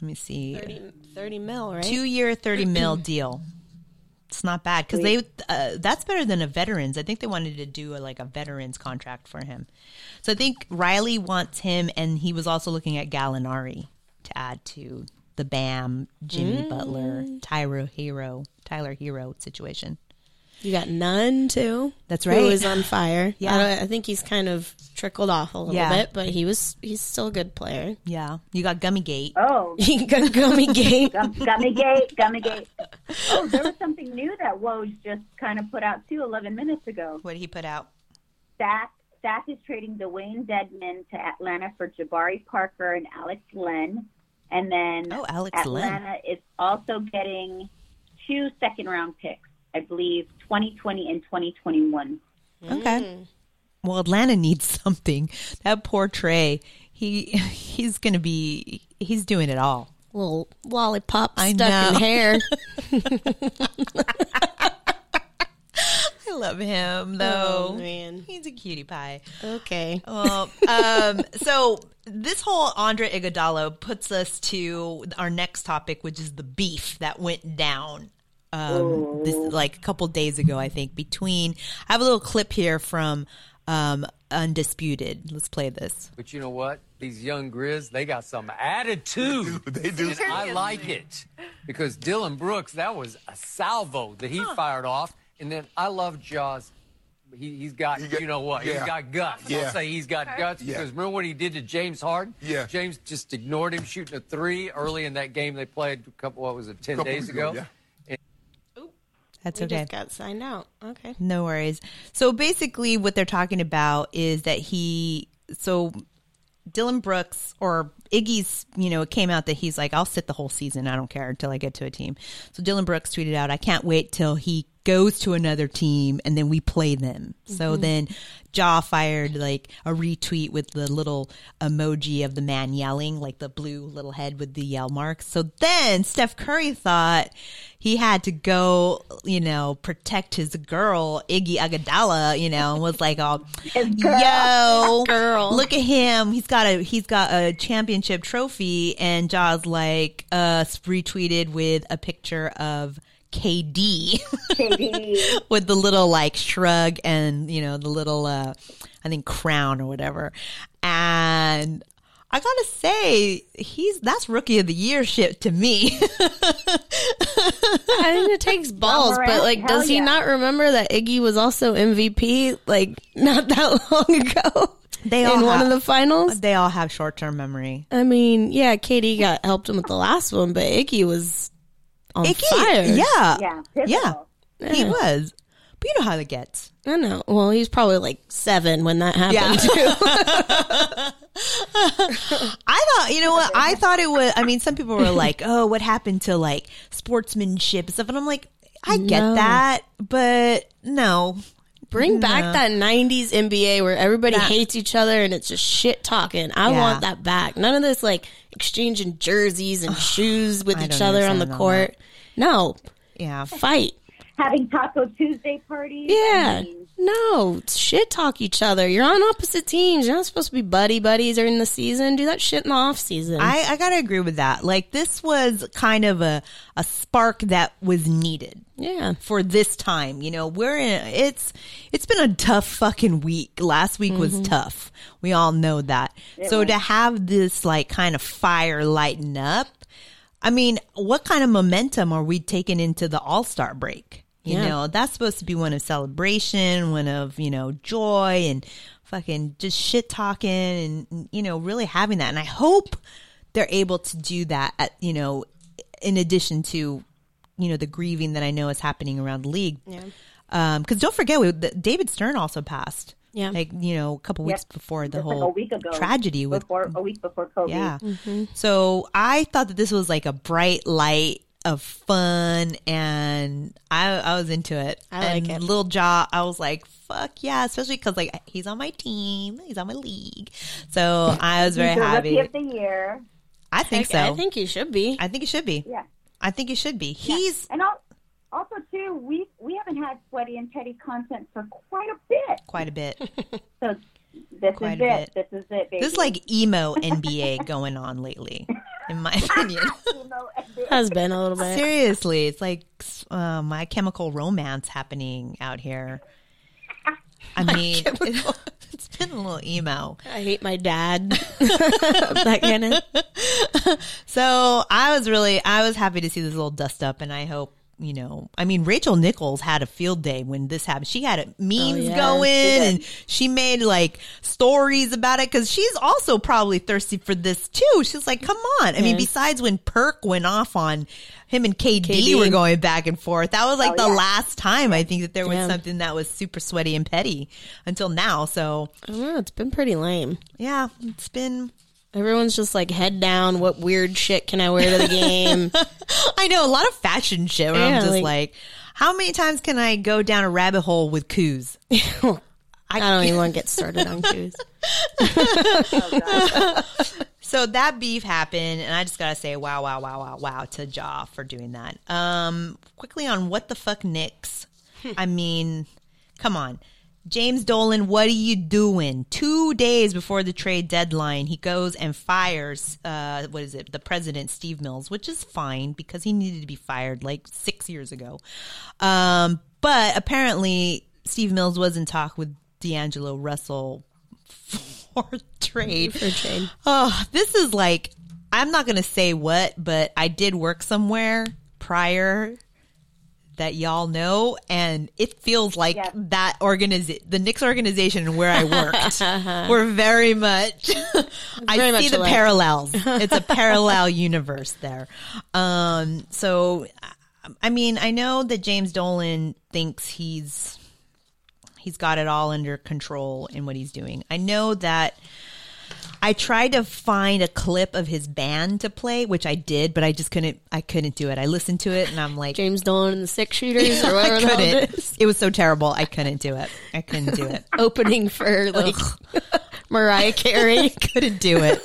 let me see, 30, 30 mil, right? two year, 30 mil (clears throat) deal. It's not bad because they uh, that's better than a veterans. I think they wanted to do a, like a veterans contract for him. So I think Riley wants him, and he was also looking at Gallinari to add to the Bam, Jimmy Butler, Tyro Herro, Tyler Herro situation. You got Nunn too. That's Who right. was on fire. Yeah. I, I think he's kind of trickled off a little Yeah. bit, but he was he's still a good player. Yeah, you got Gummy Gate. Oh, (laughs) He got gummy (laughs) Gate. Gum, Gummy Gate, Gummy Gate. (laughs) Oh, there was something new that Woj just kind of put out too 11 minutes ago. What did he put out? Stack, Stack is trading Dewayne Dedmon to Atlanta for Jabari Parker and Alex Len. And then Oh, Alex Len. Atlanta is also getting two second round picks, I believe 2020 and 2021. Okay. Well, Atlanta needs (laughs) something. That poor Trae. He (laughs) he's gonna be. He's doing it all. Little lollipop I stuck know. in hair. (laughs) I love him though. Oh, man. He's a cutie pie. Okay. Well, um, so this whole Andre Iguodala puts us to our next topic, which is the beef that went down. Um, this like a couple days ago, I think. Between, I have a little clip here from um, Undisputed. Let's play this. But you know what? These young Grizz, they got some attitude. (laughs) They do. And I like it. Because Dillon Brooks, that was a salvo that he fired off. And then I love Ja's. He, he's got, He got- you know what? yeah. He's got guts. Yeah. I'll say he's got guts Yeah. because remember what he did to James Harden? Yeah. James just ignored him shooting a three early in that game they played a couple, what was it, 10 Couple days weeks ago? ago, That's We okay. just got signed out. Okay. No worries. So basically, what they're talking about is that he, so Dillon Brooks or Iggy's, you know, it came out that he's like, I'll sit the whole season. I don't care until I get to a team. So Dillon Brooks tweeted out, I can't wait till he goes to another team and then we play them. So then Ja fired like a retweet with the little emoji of the man yelling, like the blue little head with the yell mark. So then Steph Curry thought he had to go, you know, protect his girl, Iggy Iguodala, you know, and was like, oh, (laughs) yo, Girl. look at him. He's got a, he's got a championship trophy. And Ja's like, uh, retweeted with a picture of KD KD. (laughs) with the little like shrug and, you know, the little, uh, I think crown or whatever. And I gotta say, he's, that's rookie of the year shit to me. I think it takes (laughs) balls, but like, hell does he yeah. not remember that Iggy was also MVP like not that (laughs) long ago? They all in all one of the finals. they all have short term memory. I mean, yeah, KD got helped him with the last one, but Iggy was on Icky, fire. yeah. Yeah, Yeah. pivotal. He was. But you know how it gets. I know. Well, he's probably like seven when that happened too. (laughs) (laughs) I thought, you know what? I thought it was, I mean, some people were like, oh, what happened to like sportsmanship and stuff? And I'm like, I get No. that, but no. Bring back that '90s NBA where everybody That- hates each other and it's just shit talking. I Yeah. want that back. None of this like exchanging jerseys and shoes with I each other on the court. No, Yeah. fight. Having Taco Tuesday parties. Yeah. I mean, No, shit talk each other. You're on opposite teams. You're not supposed to be buddy buddies during the season. Do that shit in the off season. I, I gotta agree with that. Like this was kind of a, a spark that was needed. yeah. for this time. You know, we're in it's it's been a tough fucking week. Last week was mm-hmm. tough. We all know that. so to have this like kind of fire lighten up, I mean, what kind of momentum are we taking into the All-Star break? You Yeah. know, that's supposed to be one of celebration, one of, you know, joy and fucking just shit talking and you know, really having that. And I hope they're able to do that at, you know, in addition to you know the grieving that I know is happening around the league. Yeah. Um, because don't forget, we, the, David Stern also passed. Yeah. like you know, a couple weeks Yep. before the just like whole a week ago. tragedy with before a week before COVID. yeah. So I thought that this was like a bright light of fun, and I I was into it. I like and it. Little Ja, I was like, fuck yeah, especially because like he's on my team, he's on my league, so I was (laughs) very He's happy. rookie of the year. I think so. I think he should be. I think he should be. Yeah. I think he should be. He's And al- also too, we we haven't had sweaty and teddy content for quite a bit. quite a bit. (laughs) So this Quite is a it. This is it, baby. There's like emo NBA (laughs) going on lately, in my (laughs) opinion. (laughs) Has been a little bit. Seriously, it's like uh, my chemical romance happening out here. I (laughs) mean, it, has been a little emo. I hate my dad. that kind of. So I was really, I was happy to see this little dust up, and I hope. You know, I mean, Rachel Nichols had a field day when this happened. She had memes oh, yeah, going she and she made like stories about it because she's also probably thirsty for this too. She's like, come on. I mean, besides when Perk went off on him and KD, KD. were going back and forth, that was like Oh, the yeah. last time I think that there was Yeah. something that was super sweaty and petty until now. So, I don't know. It's been pretty lame. yeah, it's been Everyone's just like head down. What weird shit can I wear to the game? (laughs) I know a lot of fashion shit where I'm just like, like- how many times can I go down a rabbit hole with coos? (laughs) I don't even want to get started on shoes. (laughs) So that beef happened, and I just gotta say, wow, wow, wow, wow, wow to Ja for doing that. Um, quickly on what the fuck Knicks. I mean, come on. James Dolan, what are you doing? Two days before the trade deadline, he goes and fires, uh, what is it, the president, Steve Mills, which is fine because he needed to be fired like six years ago. Um, but apparently, Steve Mills was in talk with D'Angelo Russell (laughs) for trade. For trade. Oh, this is like I'm not gonna say what, but I did work somewhere prior that y'all know, and it feels like Yes. that organization, the Knicks organization where I worked, (laughs) were very much. I Very see much the alike. parallels. (laughs) It's a parallel universe there. Um, so, I mean, I know that James Dolan thinks he's he's got it all under control in what he's doing. I know that I tried to find a clip of his band to play, which I did, but I just couldn't. I couldn't do it. I listened to it and I'm like, James Dolan and the Six Shooters (laughs) or I whatever it couldn't. is. It was so terrible. I couldn't do it. I couldn't do it. (laughs) Opening for like (laughs) Mariah Carey. couldn't do it.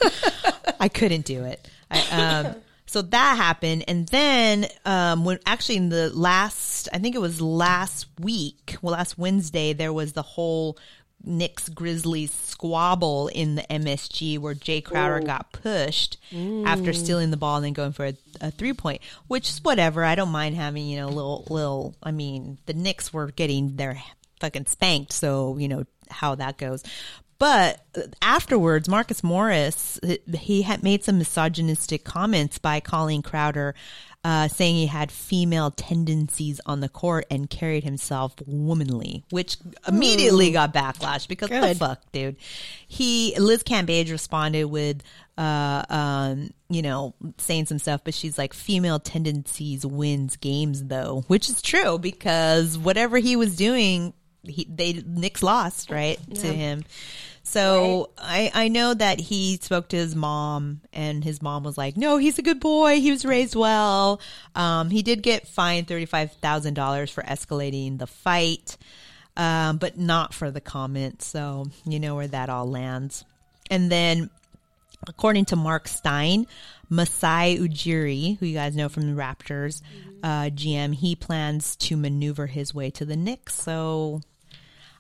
I couldn't do it. I, um, so that happened, and then um, when actually in the last, I think it was last week, well, last Wednesday, there was the whole Knicks Grizzlies squabble in the MSG where Jae Crowder got pushed after mm. stealing the ball and then going for a, a three point, which is whatever. I don't mind having you know little little. I mean, the Knicks were getting their fucking spanked, so you know how that goes. But uh, afterwards, Marcus Morris he had made some misogynistic comments by calling Crowder, uh, saying he had female tendencies on the court and carried himself womanly, which immediately got backlash because the fuck, dude. He Liz Cambage responded with, uh, um, you know, saying some stuff, but she's like, female tendencies wins games though, which is true because whatever he was doing, he they Knicks lost right to him. So I I know that he spoke to his mom and his mom was like, "No, he's a good boy. He was raised well." Um, he did get fined thirty five thousand dollars for escalating the fight, um, but not for the comment. So you know where that all lands. And then according to Marc Stein, Masai Ujiri, who you guys know from the Raptors, uh, GM, he plans to maneuver his way to the Knicks. So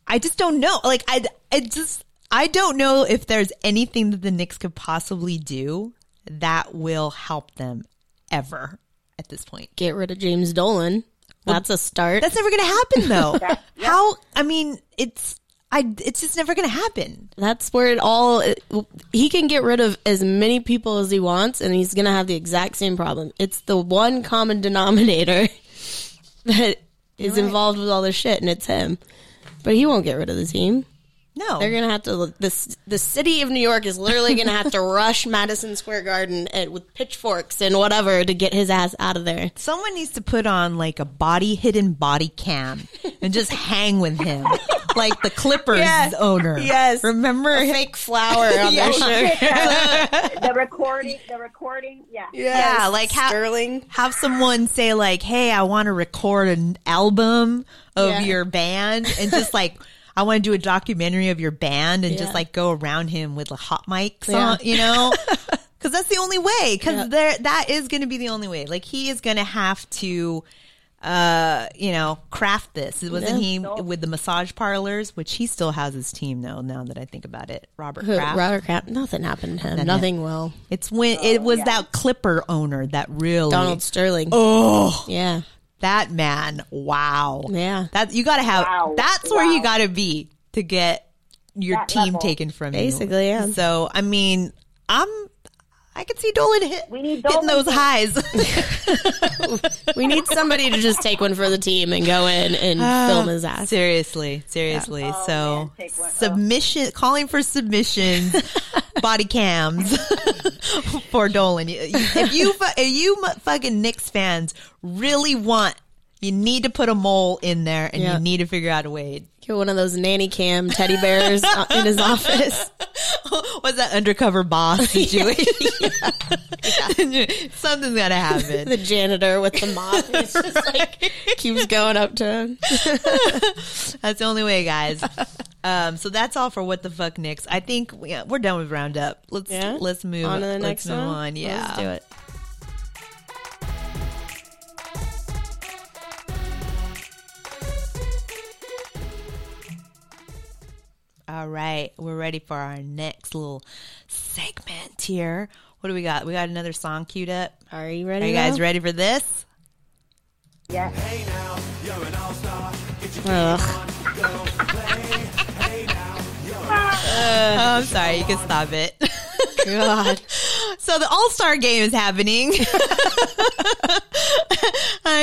I just don't know. Like I, I just I don't know if there's anything that the Knicks could possibly do that will help them ever at this point. Get rid of James Dolan. That's a start. That's never going to happen though. (laughs) How? I mean, it's I. It's just never going to happen. That's where it all. he can get rid of as many people as he wants, and he's gonna have the exact same problem. It's the one common denominator (laughs) that is involved with all this shit, and it's him. But he won't get rid of the team. No, They're gonna have to. This the city of New York is literally gonna have to (laughs) rush Madison Square Garden and, with pitchforks and whatever to get his ass out of there. Someone needs to put on like a body hidden body cam and just hang with him (laughs) like the Clippers Yeah. owner. Yes. remember? A fake flower on (laughs) Yeah. their shirt. the recording, the recording, yeah. Yeah, like ha- Sterling. have someone say like, "Hey, I want to record an album of Yeah. your band," and just like. I want to do a documentary of your band and Yeah. just like go around him with a hot mics Yeah. on, you know, (laughs) because that's the only way. Because Yeah. there, that is going to be the only way. Like he is going to have to, uh, you know, craft this. Wasn't he with the massage parlors? Which he still has his team though. Now that I think about it, Robert Who- Kraft. Robert Kraft. Nothing happened to him. Nothing will. It's when it was yeah. that Clipper owner that really Donald Sterling. Oh, Yeah. That man! Wow. Yeah. That you got to have. Wow. That's where you got to be to get your That team level. taken from you. Basically, yeah. So I mean, I'm. I can see Dolan hit, We need hitting those highs. (laughs) We need somebody to just take one for the team and go in and ah, film his ass. seriously, seriously. Oh, so man, take one. Oh. submission, calling for submissions, (laughs) body cams (laughs) for Dolan. You- you- If you if you fucking Knicks fans really want, you need to put a mole in there, and Yeah. you need to figure out a way. Get one of those nanny cam teddy bears uh, in his office. (laughs) What's that undercover boss (laughs) situation? (laughs) Something's got to happen. The janitor with the mop. Just like keeps going up to him. That's the only way, guys. Um, so that's all for what the fuck Knicks. I think we, we're done with roundup. Let's Yeah? let's move On to the let's next move one? on. Yeah, Let's do it. All right, we're ready for our next little segment here. What do we got? We got another song queued up. Are you ready? Are you guys now? ready for this? Yeah. Ugh. Oh, I'm sorry. You can stop it. (laughs) God. (laughs) So the All Star game is happening. (laughs)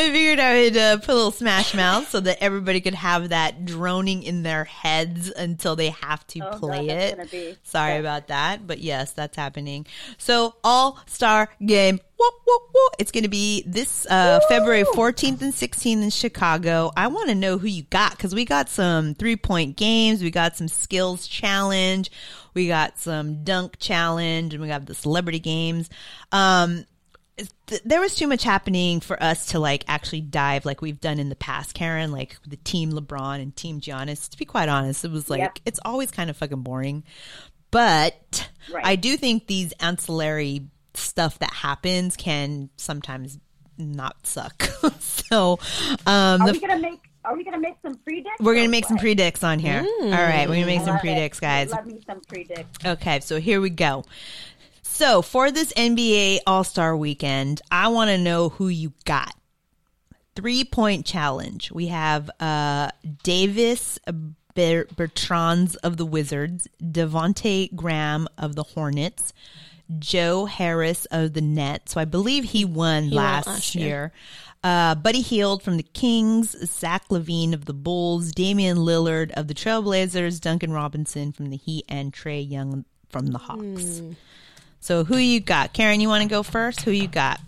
I figured I would uh, put a little Smash Mouth so that everybody could have that droning in their heads until they have to Oh, play that's it. Sorry yeah. about that, but yes, that's happening. So All Star game. Whoa, whoa, whoa. It's going to be this uh, February 14th and 16th in Chicago. I want to know who you got because we got some three point games, we got some skills challenge, we got some dunk challenge, and we got the celebrity games. Um, there was too much happening for us to like actually dive like we've done in the past, Karen, like the team LeBron and team Giannis. To be quite honest, it was like it's always kind of fucking boring. But Right. I do think these ancillary stuff that happens can sometimes not suck. (laughs) so um Are we gonna make? Are we gonna make some predicts? we're gonna make some what? predicts on here. All right, we're gonna make some Love it. predicts, guys. Love me some predicts. Okay, so here we go. So for this NBA All Star Weekend, I want to know who you got. Three point challenge. We have uh, Davis Ber- Bertans of the Wizards, Devonte Graham of the Hornets, Joe Harris of the Nets. So I believe he won won last, last year. year. Uh, Buddy Hield from the Kings, Zach LaVine of the Bulls, Damian Lillard of the Trailblazers, Duncan Robinson from the Heat, and Trae Young from the Hawks. Hmm. So who you got? Karen, you want to go first? Who you got?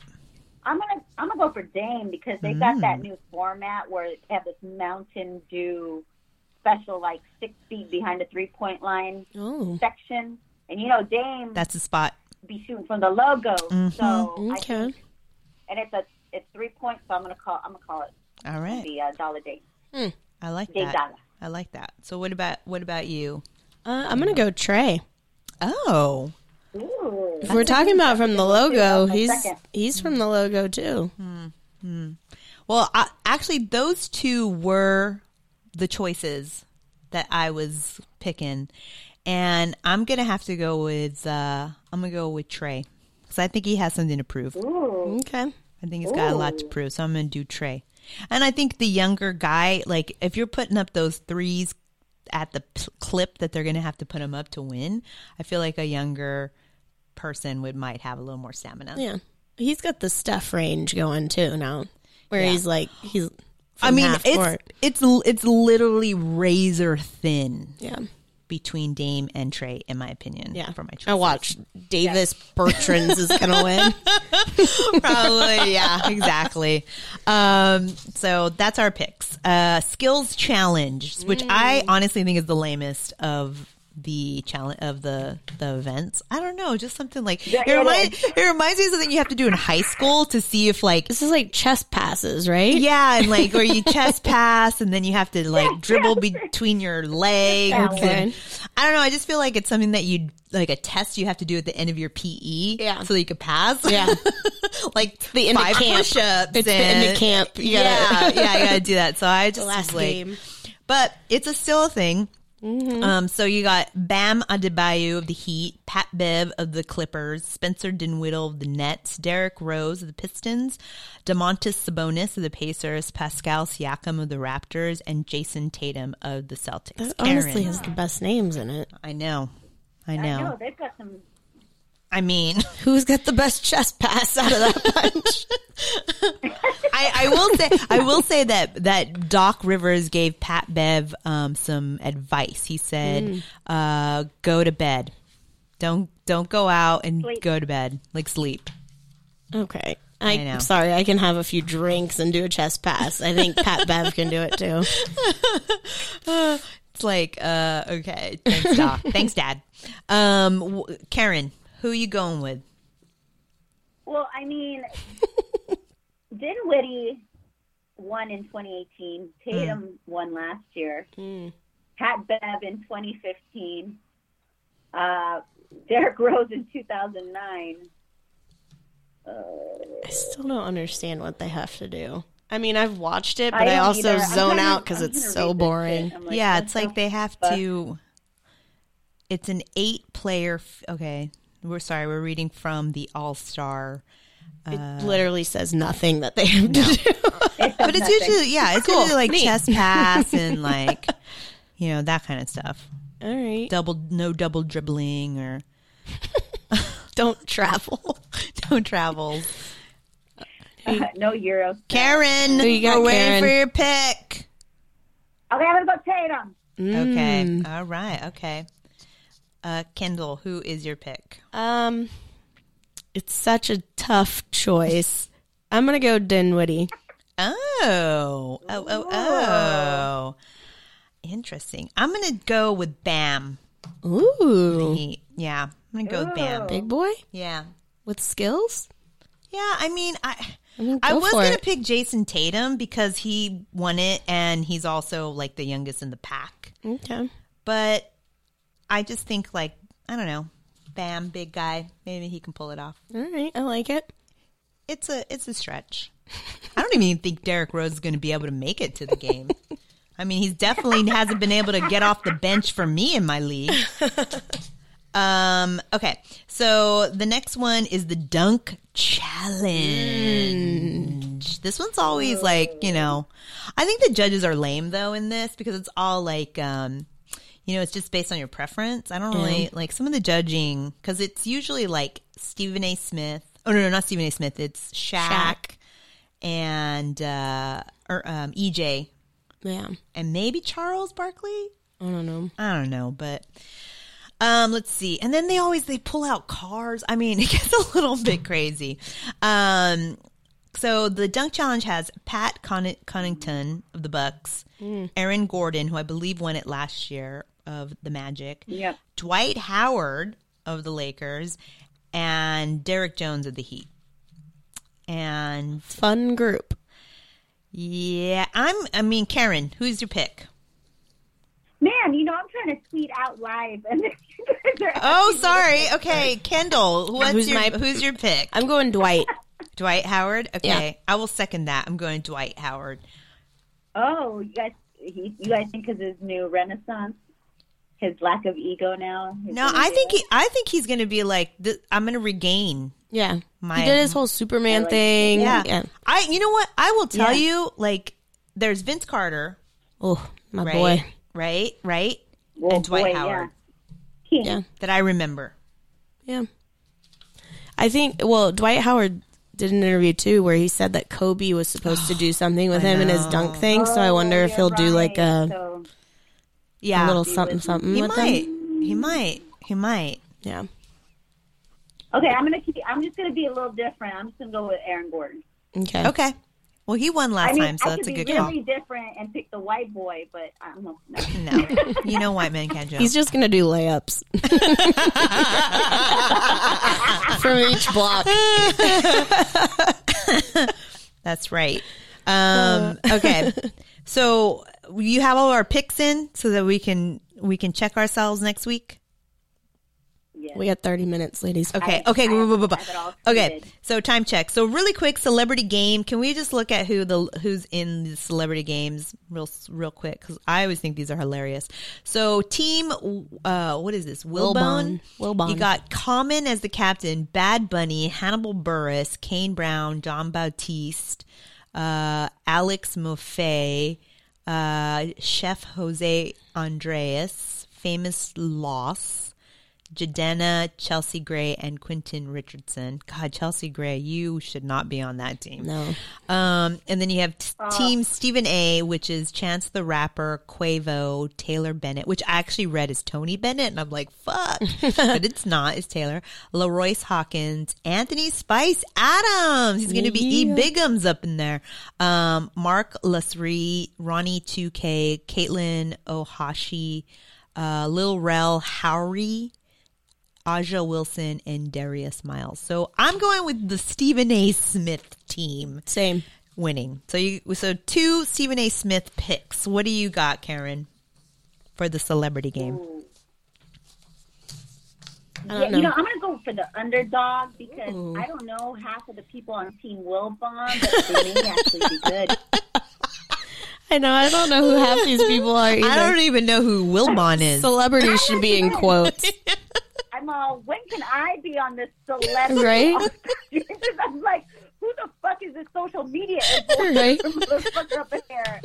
I'm gonna I'm gonna go for Dame because they got that new format where they have this Mountain Dew special, like six feet behind the three point line Oh. section, and you know Dame That's the spot. be shooting from the logo, so I Okay. think, and it's a it's three points, so I'm gonna call I'm gonna call it All right. the uh, Dollar Dame. I like Dame that. Dollar. I like that. So what about what about you? Uh, I'm gonna go Trae. Oh, Ooh. If we're talking about from the logo, he's second. he's from the logo too. well, I, actually, those two were the choices that I was picking, and I'm gonna have to go with uh, I'm gonna go with Trae because I think he has something to prove. Ooh. Okay. I think he's got a lot to prove, so I'm going to do Trae. And I think the younger guy, like if you're putting up those threes at the p- clip that they're going to have to put him up to win, I feel like a younger person would might have a little more stamina. Yeah. He's got the stuff range going too now, where Yeah. he's like he's. I mean, it's court. it's it's literally razor thin yeah, between Dame and Trae, in my opinion. yeah. for my choices. I watched Davis Bertans is to win. (laughs) Probably, yeah, exactly. Um, so that's our picks. Uh, skills challenge, which I honestly think is the lamest of the challenge of the the events. I don't know, just something like Yeah, it, it reminds, is. it reminds me of something you have to do in high school to see if like This is like chess passes, right? yeah, and like where you (laughs) chest pass and then you have to like dribble between your legs. And, I don't know. I just feel like it's something that you like a test you have to do at the end of your PE, Yeah. so that you could pass. Yeah. (laughs) like The end of five camp. push-ups. It's the end of camp. You yeah, gotta- yeah, I gotta do that. So I (laughs) just The last like, game. but it's a still a thing. Mm-hmm. Um, so you got Bam Adebayo of the Heat, Pat Bev of the Clippers, Spencer Dinwiddie of the Nets, Derrick Rose of the Pistons, Domantas Sabonis of the Pacers, Pascal Siakam of the Raptors, and Jayson Tatum of the Celtics. It honestly Karen. has the best names in it. I know, I I know. know they've got some. I mean, (laughs) Who's got the best chess pass out of that bunch? (laughs) I, I will say I will say that that Doc Rivers gave Pat Bev um, some advice. He said, uh, "Go to bed. Don't don't go out and Sleep. go to bed. Like sleep." okay. I, am sorry, I can have a few drinks and do a chess pass. I think Pat Bev can do it too. (laughs) It's like, uh, okay, thanks, Doc. thanks, Dad. Um, w- Karen, who are you going with? Well, I mean, (laughs) Dinwiddie won in 2018. Hmm. Tatum won last year. Hmm. Pat Bev in 2015. Uh, Derrick Rose in 2009. Uh, I still don't understand what they have to do. I mean, I've watched it, but I I, also. Zone gonna- out because it's so boring. Like, yeah, it's like they have to. It's an eight-player. F- okay, we're sorry. We're reading from the All Star. It literally says nothing that they have to do. (laughs) But it's nothing. usually yeah, it's Cool. usually like Neat. chest pass (laughs) and like you know that kind of stuff. All right, Double no double dribbling or (laughs) don't travel. no travels. no Euro. Karen, Who you got, we're waiting for your pick. Okay, I'm gonna go Tatum. Okay, Mm. all right, okay. Uh, Kyndall, who is your pick? Um, it's such a tough choice. I'm gonna go Dinwiddie. Oh, oh, oh, oh. Interesting. I'm gonna go with Bam. Ooh, He- Yeah, I'm gonna go with Bam. big boy Yeah, with skills. yeah. I mean, I. I, mean, I was gonna pick Jayson Tatum because he won it and he's also like the youngest in the pack. Okay. But I just think like I don't know, Bam, big guy, maybe he can pull it off. All right, I like it. It's a it's a stretch. I don't even think Derrick Rose is going to be able to make it to the game. I mean, he's definitely (laughs) hasn't been able to get off the bench for me in my league. (laughs) Um. Okay. So the next one is the dunk challenge. This one's always like you know, I think the judges are lame though in this because it's all like um, you know, it's just based on your preference. I don't really like some of the judging because it's usually like Stephen A. Smith. Oh no, no, not Stephen A. Smith. It's Shaq, Shaq. and uh, or um, EJ Yeah, and maybe Charles Barkley. I don't know. I don't know, but um, let's see. And then they always they pull out cars. I mean, (laughs) it gets a little bit crazy. Um, so the dunk challenge has Pat Con- Connaughton of the Bucks, Aaron Gordon, who I believe won it last year of the Magic, Yep. Dwight Howard of the Lakers, and Derrick Jones of the Heat. And Fun group. yeah, I'm. I mean, Karen, who's your pick? Man, you know I'm trying to tweet out live, and you guys are Oh, sorry. Okay, Kyndall, what's Who's your my- who's your pick? I'm going Dwight. (laughs) Dwight Howard. Okay, Yeah. I will second that. I'm going Dwight Howard. Oh, you guys, he, you guys think because his new renaissance, his lack of ego now. No, I think he, I think he's going to be like th- I'm going to regain. Yeah, My- he did his whole Superman like- thing. Yeah. yeah. I. You know what? I will tell Yeah. you. Like, there's Vince Carter, Oh, my right? boy. Right, right, Well, and Dwight boy, Howard Yeah. Yeah, (laughs) that I remember. yeah. I think. Well, Dwight Howard did an interview too where he said that Kobe was supposed to (gasps) do something with I him in his dunk thing. so I wonder oh, if Oh, he'll you're do like a, So, Yeah, a little something something he with might. him. He might. He might. Yeah. Okay, I'm gonna keep. I'm just gonna be a little different. I'm just gonna go with Aaron Gordon. Okay. Okay. Well, he won last I mean, time, so I that's a good be call. really different and pick the white boy, but I'm no. (laughs) no. No, you know white men can't (laughs) jump. He's just gonna do layups (laughs) from each block. That's right. Um, okay. So you have all our picks in so that we can we can check ourselves next week. Yes. We got 30 minutes, ladies. Okay. I- okay. I have- Okay. So time check. So really quick, celebrity game. Can we just look at who the who's in the celebrity games real real quick? Because I always think these are hilarious. So team, uh, what is this? Wilbone. Wilbon. Wilbon. You got Common as the captain, Bad Bunny, Hannibal Buress, Kane Brown, Jon Batiste, uh, Alex Moffat, uh, Chef Jose Andres, Famous Los. Jadena, Chelsea Gray, and Quentin Richardson. God, Chelsea Gray, you should not be on that team. No. Um, and then you have t- Team Stephen A, which is Chance the Rapper, Quavo, Taylor Bennett, which I actually read as Tony Bennett, and I'm like, fuck, (laughs) but it's not. It's Taylor. LaRoyce Hawkins, Anthony Spice Adams. He's going to be E Yeah. Bigums up in there. Um, Mark Lasry, Ronnie 2K, Caitlin Ohashi, uh, Lil Rel Howery. A'ja Wilson and Darius Miles. So I'm going with the Stephen A. Smith team Same. winning. So you so two Stephen A. Smith picks. What do you got, Karen, for the celebrity game? I don't Yeah, know. you know, I'm gonna go for the underdog because I don't know half of the people on Team Wilbon, but they may (laughs) actually be good. I know. I don't know who half these people are either. I don't even know who Wilbon is. Celebrities should be in quotes. (laughs) I'm all, when can I be on this celebrity? Right? (laughs) I'm like, who the fuck is this social media Right. (laughs) motherfucker up in here?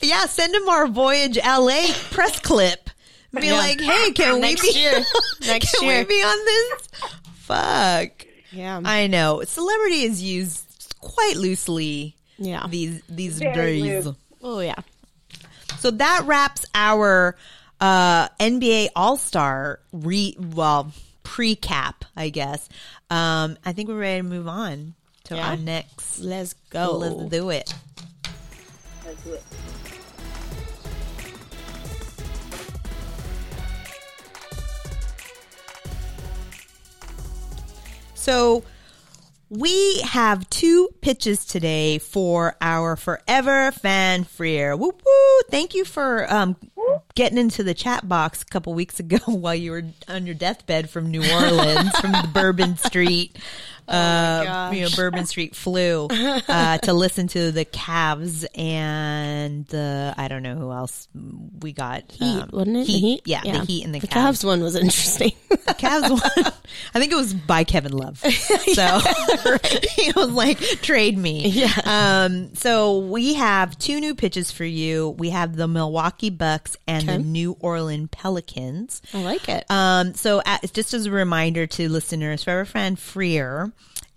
(laughs) yeah, send him our Voyage LA press clip. Be Yeah. like, hey, can Next we be year. Next can year. we be on this? Fuck. Yeah. I know. Celebrity is used quite loosely yeah. these these Very days. loose. Oh yeah. So that wraps our uh, NBA All Star re well pre-cap, I guess. Um, I think we're ready to move on to Yeah. our next. Let's go. Let's do it. Let's do it. So we have two pitches today for our forever fan freer. Woo woo! Thank you for um, getting into the chat box a couple weeks ago (laughs) while you were on your deathbed from New Orleans, from the Bourbon Street. Uh, gosh. you know, Bourbon Street flu (laughs) uh, to listen to the Cavs and the I don't know who else we got. Heat, um, wasn't it? The Heat, Heat? yeah, the Heat and the, The Cavs. Cavs one was interesting. (laughs) The Cavs won. I think it was by Kevin Love. (laughs) So he was like, trade me. Yeah. Um, so we have two new pitches for you. We have the Milwaukee Bucks and the New Orleans Pelicans. I like it. Um, so uh, just as a reminder to listeners, Forever Friend Freer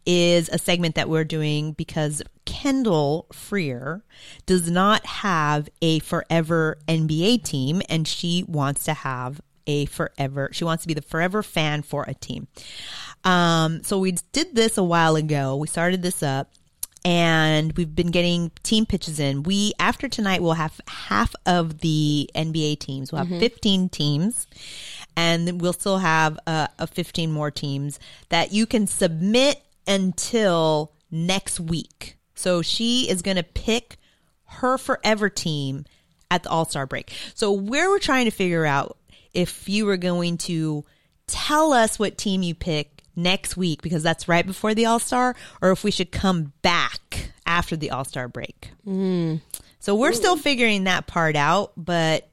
is a segment that we're doing because Kyndall Freer does not have a forever NBA team and she wants to have a forever, she wants to be the forever fan for a team. Um, so we did this a while ago. We started this up and we've been getting team pitches in. We after tonight we'll have half of the NBA teams. We'll have 15 teams and we'll still have uh, a 15 more teams that you can submit until next week. So she is going to pick her forever team at the All-Star break. So where we're trying to figure out if you were going to tell us what team you pick next week because that's right before the All-Star or if we should come back after the All-Star break. Mm-hmm. So we're still figuring that part out, but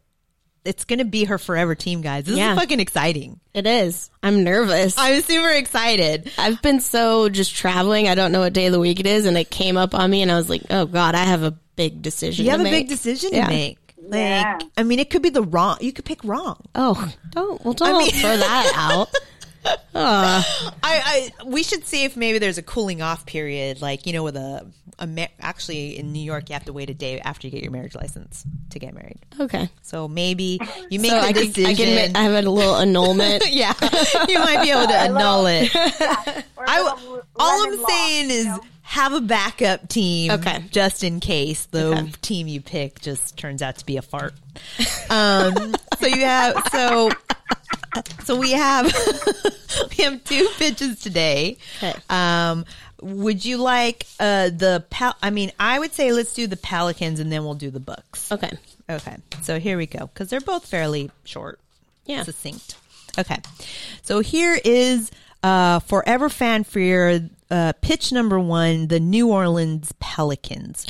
it's going to be her forever team, guys. This Yeah. is fucking exciting. it is. I'm nervous. I'm super excited. I've been so just traveling. I don't know what day of the week it is, and it came up on me, and I was like, "Oh God, I have a big decision." You to have a make. big decision Yeah. to make. Like, Yeah. I mean, it could be the wrong. You could pick wrong. Oh, don't. Well, don't mean- (laughs) throw that out. (laughs) I, I we should see if maybe there's a cooling off period, like you know, with a Amer- actually in New York, you have to wait a day after you get your marriage license to get married. Okay. So maybe you make So the I can, decision. I can I have a little annulment. (laughs) yeah, you might be able to (laughs) annul it. (laughs) Or I, a w- little all I'm law, saying you is know? have a backup team, Okay. just in case the Okay. team you pick just turns out to be a fart. Um, so you have so so we have we have two pitches today. Okay. Um, would you like uh the pal? I mean, I would say let's do the Pelicans and then we'll do the Bucks. Okay. Okay, so here we go because they're both fairly short, Yeah. succinct. Okay, so here is uh, forever fan fear uh, pitch number one: the New Orleans Pelicans.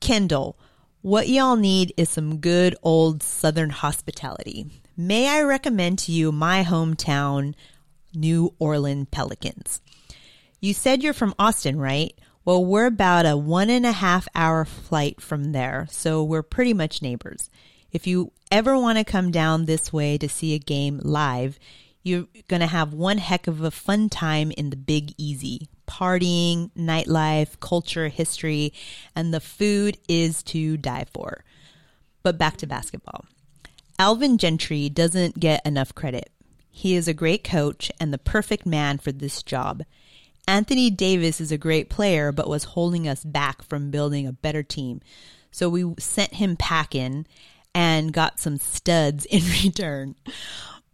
Kyndall, what y'all need is some good old Southern hospitality. May I recommend to you my hometown, New Orleans Pelicans? You said you're from Austin, right? Well, we're about a one and a half hour flight from there, so we're pretty much neighbors. If you ever want to come down this way to see a game live, you're going to have one heck of a fun time in the Big Easy. Partying, nightlife, culture, history, and the food is to die for. But back to basketball. Alvin Gentry doesn't get enough credit. He is a great coach and the perfect man for this job. Anthony Davis is a great player, but was holding us back from building a better team. So we sent him packing and got some studs (laughs) in return.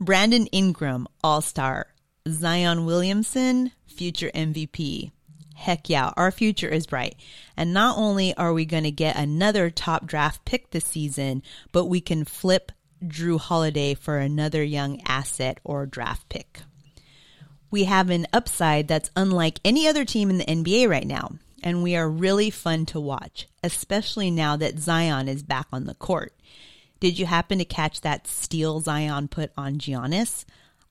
Brandon Ingram, All Star. Zion Williamson, future MVP. Heck yeah, our future is bright. And not only are we going to get another top draft pick this season, but we can flip Jrue Holiday for another young asset or draft pick. We have an upside that's unlike any other team in the NBA right now, and we are really fun to watch, especially now that Zion is back on the court. Did you happen to catch that steal Zion put on Giannis?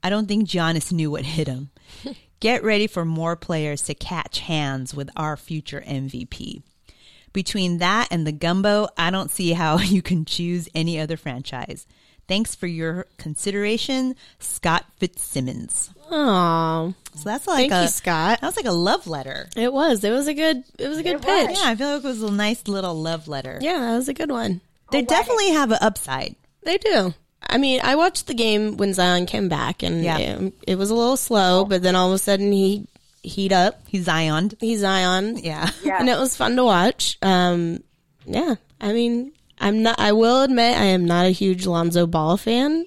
I don't think Giannis (laughs) knew what hit him. (laughs) Get ready for more players to catch hands with our future MVP. Between that and the gumbo, I don't see how (laughs) you can choose any other franchise. Thanks for your consideration, Scott Fitzsimmons. Oh, So that's like thank a you, Scott. that was like a love letter. It was. It was a good. It was a good It pitch. was. Yeah, I feel like it was a nice little love letter. Yeah, that was a good one. They definitely have an upside. They do. I mean, I watched the game when Zion came back, and Yeah. it, it was a little slow, but then all of a sudden he heat up. He's Zioned. He's Zion, Yeah. Yeah. and it was fun to watch. Um, yeah, I mean, I'm not. I will admit, I am not a huge Lonzo Ball fan.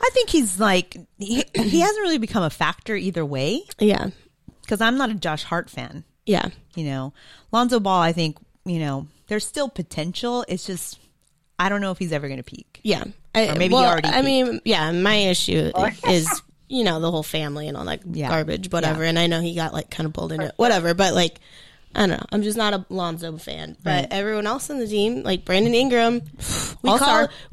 I think he's like he, he hasn't really become a factor either way Yeah, because I'm not a Josh Hart fan. yeah, You know, Lonzo Ball. I think you know there's still potential. It's just I don't know if he's ever going to peak. yeah. I, Or maybe he well, already I mean, yeah. My issue (laughs) is you know the whole family and all that Yeah. garbage, whatever. And I know he got like kind of pulled into it, whatever. But like. I don't know. I'm just not a Lonzo fan, but everyone else on the team, like Brandon Ingram, (sighs) we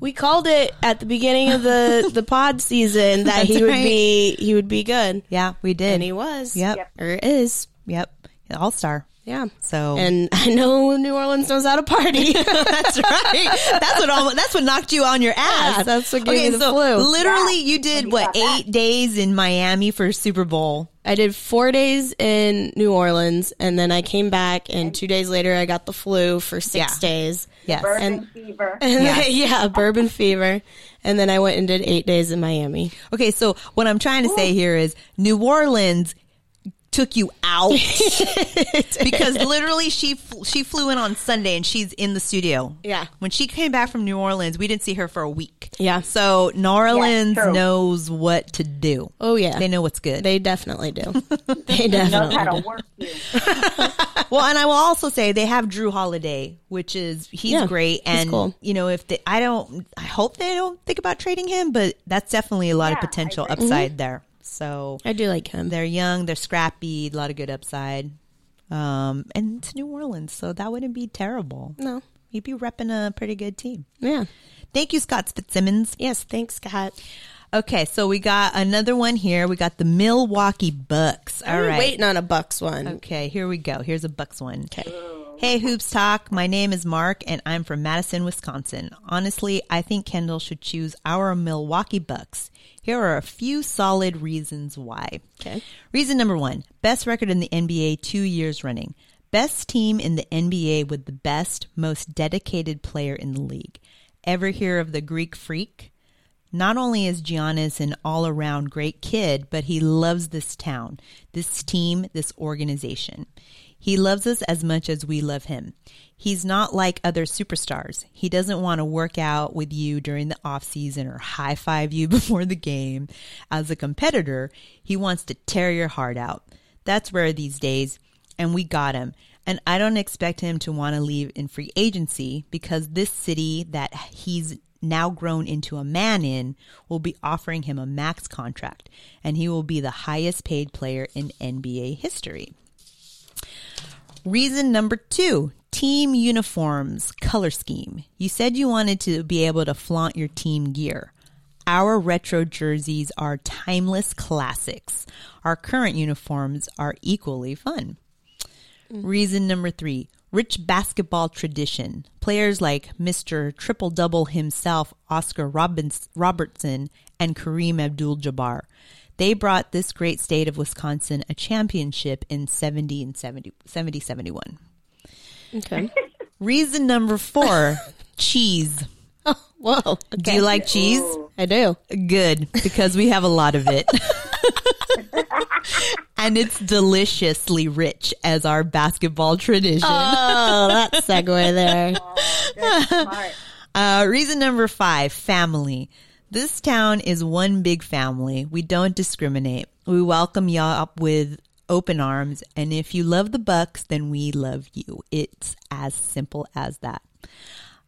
we called it at the beginning of the (laughs) the pod season that he would right. be he would be good, Yeah, we did. and he was. Yep. Yep. or is. Yep. All star. Yeah. So And (laughs) I know New Orleans knows how to party. (laughs) that's (laughs) right. That's what all, that's what knocked you on your ass. Yeah, that's what gave me the flu. Literally, Yeah. you did what got back. eight days in Miami for Super Bowl. I did four days in New Orleans, and then I came back, and two days later I got the flu for six Yeah. days. Yes. Bourbon And- fever. And Yeah. then- yeah, bourbon fever. And then I went and did eight days in Miami. Okay, so what I'm trying to say here is New Orleans took you out (laughs) because literally she fl- she flew in on Sunday and she's in the studio. Yeah. When she came back from New Orleans, we didn't see her for a week. Yeah. So New Orleans true. knows what to do. Oh yeah, They know what's good. They definitely do. (laughs) they knows definitely how do. to work you. (laughs) well, and I will also say they have Jrue Holiday, which is he's Yeah, great, he's and cool. you know if they, I don't, I hope they don't think about trading him, but that's definitely a lot of Yeah, I potential agree. upside mm-hmm. there. So I do like him. they're young, they're scrappy, a lot of good upside, um, and it's New Orleans, so that wouldn't be terrible. No, He'd be repping a pretty good team. yeah. Thank you, Scott Fitzsimmons. Yes, thanks, Scott. Okay, so we got another one here. We got the Milwaukee Bucks. All I'm right. waiting on a Bucks one. Okay, here we go. Here's a Bucks one. Okay. Hey, Hoops Talk. My name is Mark and I'm from Madison, Wisconsin. Honestly, I think Kyndall should choose our Milwaukee Bucks. Here are a few solid reasons why. Okay. Reason number one best record in the NBA two years running. Best team in the NBA with the best, most dedicated player in the league. Ever hear of the Greek freak? Not only is Giannis an all around great kid, but he loves this town, this team, this organization. He loves us as much as we love him. He's not like other superstars. He doesn't want to work out with you during the off season or high five you (laughs) before the game. As a competitor, he wants to tear your heart out. That's rare these days, and we got him. And I don't expect him to want to leave in free agency because this city that he's now grown into a man in will be offering him a max contract and he will be the highest paid player in NBA history. Reason number two team uniforms color scheme. You said you wanted to be able to flaunt your team gear. Our retro jerseys are timeless classics. Our current uniforms are equally fun. Reason number three rich basketball tradition. Players like Mr. Triple Double himself, Oscar Robertson, and Kareem Abdul Jabbar. They brought this great state of Wisconsin a championship in 70 and 70, 70 71. Okay. (laughs) Reason number four cheese. (laughs) Oh, Whoa. Do you like cheese? I do. Good, because we have a lot of it. (laughs) and it's deliciously rich as our basketball tradition. Oh, that segue there. Smart. Uh, reason number five, family. This town is one big family. We don't discriminate. We welcome y'all up with open arms. And if you love the Bucks, then we love you. It's as simple as that.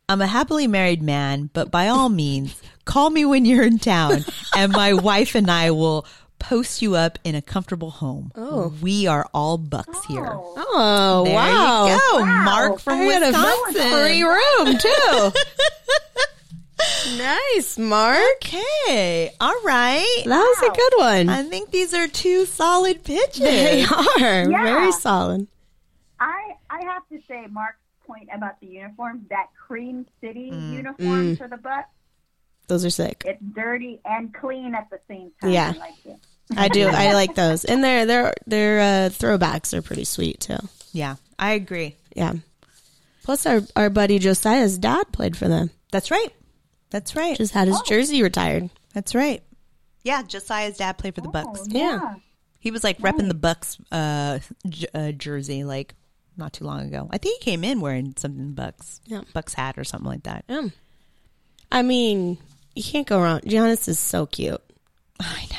I'm a happily married man, but by all means, call me when you're in town and my (laughs) wife and I will post you up in a comfortable home. Oh. We are all Bucks here. Oh, There wow. you go. Wow. Mark from I Wisconsin. free room too. (laughs) nice, Mark. Okay. All right. That was a good one. I think these are two solid pitches. they are (laughs) Yeah. very solid. I I have to say, Mark's point about the uniforms, that Cream City uniform for the Bucks, Those are sick. it's dirty and clean at the same time. Yeah. I like it. (laughs) I do. I (laughs) like those, and their their their uh, throwbacks are pretty sweet too. Yeah, I agree. Yeah. Plus, our our buddy Josiah's dad played for them. That's right. That's right. Just had his jersey retired. That's right. Yeah, Josiah's dad played for the Bucks. Oh, Yeah. He was like repping the Bucks uh, j- uh, jersey like not too long ago. I think he came in wearing something Bucks, Yeah. Bucks hat or something like that. Yeah. I mean, you can't go wrong. Giannis is so cute. I know.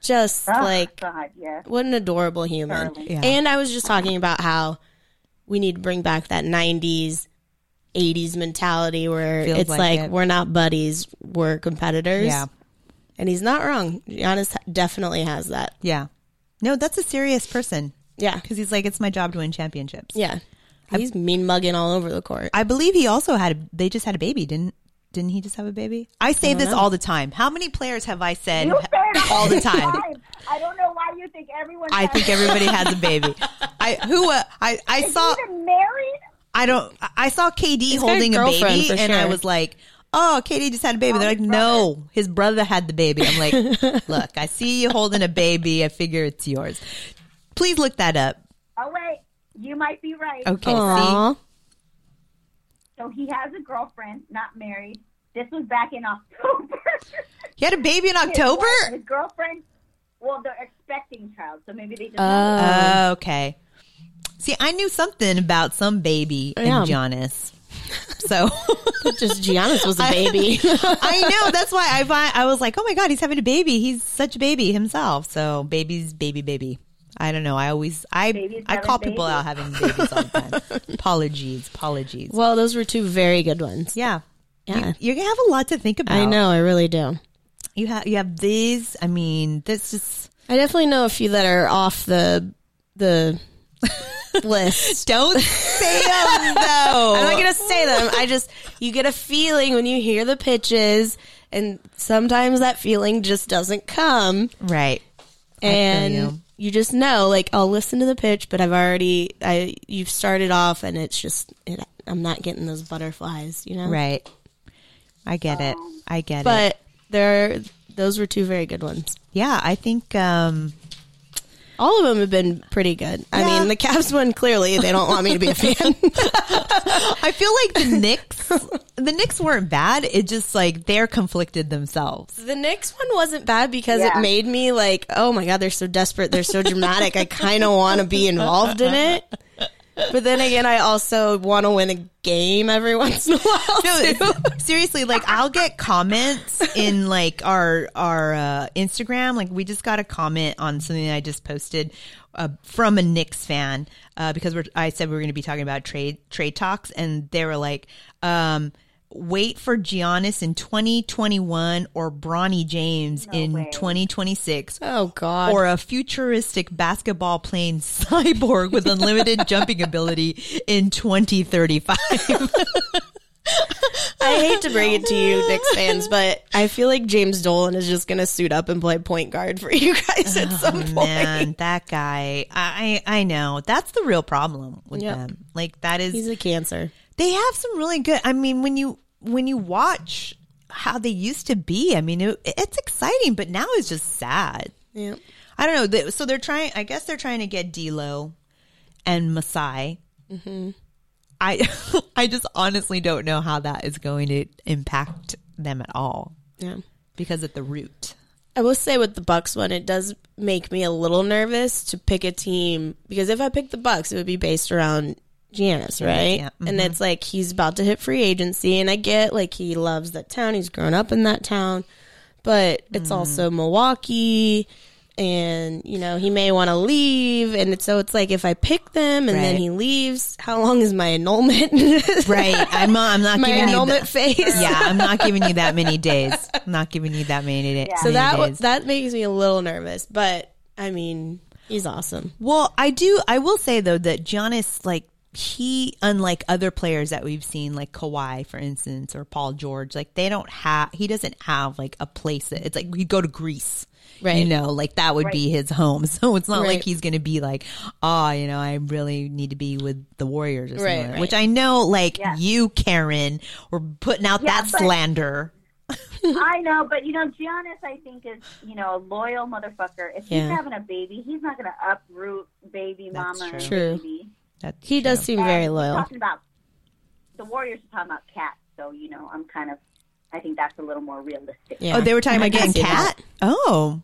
Just Oh, like God, yes. what an adorable human. Yeah. And I was just talking about how we need to bring back that 90s 80s mentality where Feels it's like like, it. we're not buddies, we're competitors. Yeah, And he's not wrong. Giannis definitely has that. yeah. No, that's a serious person Yeah. because he's like, it's my job to win championships. Yeah. He's mean mugging all over the court. I believe he also had. A, they just had a baby, didn't? Didn't he just have a baby? I say this all the time. How many players have I said You (laughs) all the time? I don't know why you think everyone. I think everybody has a baby. (laughs) I who uh, I I Is saw he even married? I don't I saw KD got a holding a girlfriend baby for and I was like, "Oh, KD just had a baby." They're like, his "No, his brother had the baby." I'm like, (laughs) "Look, I see you holding a baby. I figure it's yours." Please look that up. Oh wait, you might be right. Okay, see? So he has a girlfriend, not married. This was back in October. (laughs) He had a baby in His October? wife- His girlfriend. Well, they're expecting child, so maybe they just. Oh, okay. See, I knew something about some baby Yeah. in Giannis. So (laughs) Just Giannis was a baby. (laughs) I know that's why I find, I was like, oh my god, he's having a baby. He's such a baby himself. So baby's baby baby. I don't know. I always I Baby's I call people babies. out having babies all the time. apologies, apologies. well, those were two very good ones. yeah, Yeah. You, you have a lot to think about. I know, I really do. you have you have these. I mean, this is I definitely know a few that are off the the (laughs) list. don't say them (laughs) though. I'm not gonna say them. I just you get a feeling when you hear the pitches, and sometimes that feeling just doesn't come, right. and you. you. just know, like I'll listen to the pitch, but I've already I you've started off, and it's just it, I'm not getting those butterflies, you know. Right. I get it. I get it. But there, those were two very good ones. yeah, I think um All of them have been pretty good. I Yeah. mean, the Cavs one clearly they don't want me to be a (laughs) fan. I feel like the Knicks, the Knicks weren't bad. It just like they're conflicted themselves. the Knicks one wasn't bad because Yeah. it made me like, oh my god, they're so desperate, they're so dramatic. I kind of want to be involved in it. But then again, I also want to win a game every once in a while. (laughs) No, too. seriously, like I'll get comments in like our our uh, Instagram. Like we just got a comment on something I just posted uh, from a Knicks fan uh, because we're I said we were going to be talking about trade trade talks, and they were like, um, "Wait for Giannis in 2021 or Bronny James in way. 2026." Oh god. Or a futuristic basketball playing (laughs) cyborg with unlimited (laughs) jumping ability in 2035. (laughs) I hate to bring it to you, Knicks fans, but I feel like James Dolan is just going to suit up and play point guard for you guys at oh, some point. Oh, Man, that guy. I I I know. That's the real problem with Yep. them. Like that is He's a cancer. They have some really good I mean when you when you watch how they used to be, I mean it, it's exciting, but now it's just sad. Yeah. I don't know. They, so they're trying I guess they're trying to get D'Lo and Masai. Mm-hmm. I (laughs) I just honestly don't know how that is going to impact them at all Yeah. because at the root. I will say with the Bucks one, it does make me a little nervous to pick a team because if I pick the Bucks, it would be based around Giannis, right? yeah. And mm-hmm. it's like he's about to hit free agency, and I get like he loves that town, he's grown up in that town, but it's mm. also Milwaukee, and you know he may want to leave, and so it's like if I pick them and then he leaves, how long is my annulment? (laughs) Right. I'm not, I'm not my giving you enrollment the- phase. Yeah, I'm not (laughs) giving you that many days. I'm not giving you that many, So many that days. that makes me a little nervous, but I mean, he's awesome. well, I do. I will say though that Giannis, like he, unlike other players that we've seen, like Kawhi, for instance, or Paul George, like they don't have. He doesn't have like a place. That, it's like you go to Greece. Right. You know, like that would be his home. (laughs) So it's not Right. like he's going to be like, oh, you know, I really need to be with the Warriors or Right, something. right. Which I know, like Yeah. you, Karen, were putting out Yeah, that but- slander. I know, but you know, Giannis, I think is you know a loyal motherfucker. If Yeah. he's having a baby, he's not going to uproot baby That's mama and true. baby. That's He does seem And very we're loyal. Talking about the Warriors are talking about cats, so you know, I'm kind of. I think that's a little more realistic. Yeah. Oh, they were talking about getting see that. cat. Oh,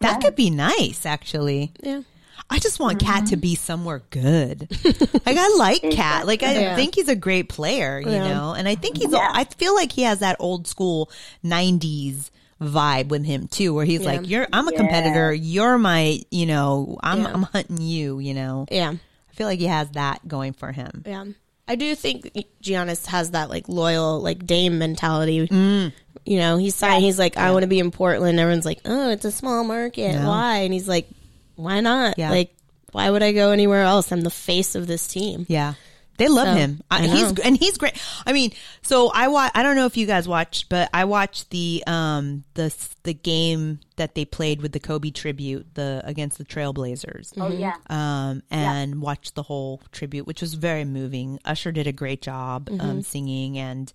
that Yeah. could be nice, actually. Yeah. I just want KAT to mm-hmm. be somewhere good. (laughs) like I like KAT. Like I Yeah. think he's a great player, you Yeah. know, and I think he's. Yeah. I feel like he has that old school '90s vibe with him too, where he's Yeah. like, "You're, I'm a Yeah. competitor. You're my, you know, I'm, Yeah. I'm hunting you. You know, Yeah. I feel like he has that going for him. Yeah. I do think Giannis has that like loyal, like Dame mentality. Mm. You know, he's signed, he's like, I want to be in Portland. Everyone's like, oh, it's a small market. Yeah. Why? And he's like, why not? Yeah. Like, why would I go anywhere else? I'm the face of this team. Yeah. They love So, him. I, I he's and he's great. I mean, so I watch. I don't know if you guys watched, but I watched the um the the game that they played with the Kobe tribute the against the Trailblazers. Oh yeah, Um and watched the whole tribute, which was very moving. Usher did a great job um singing and.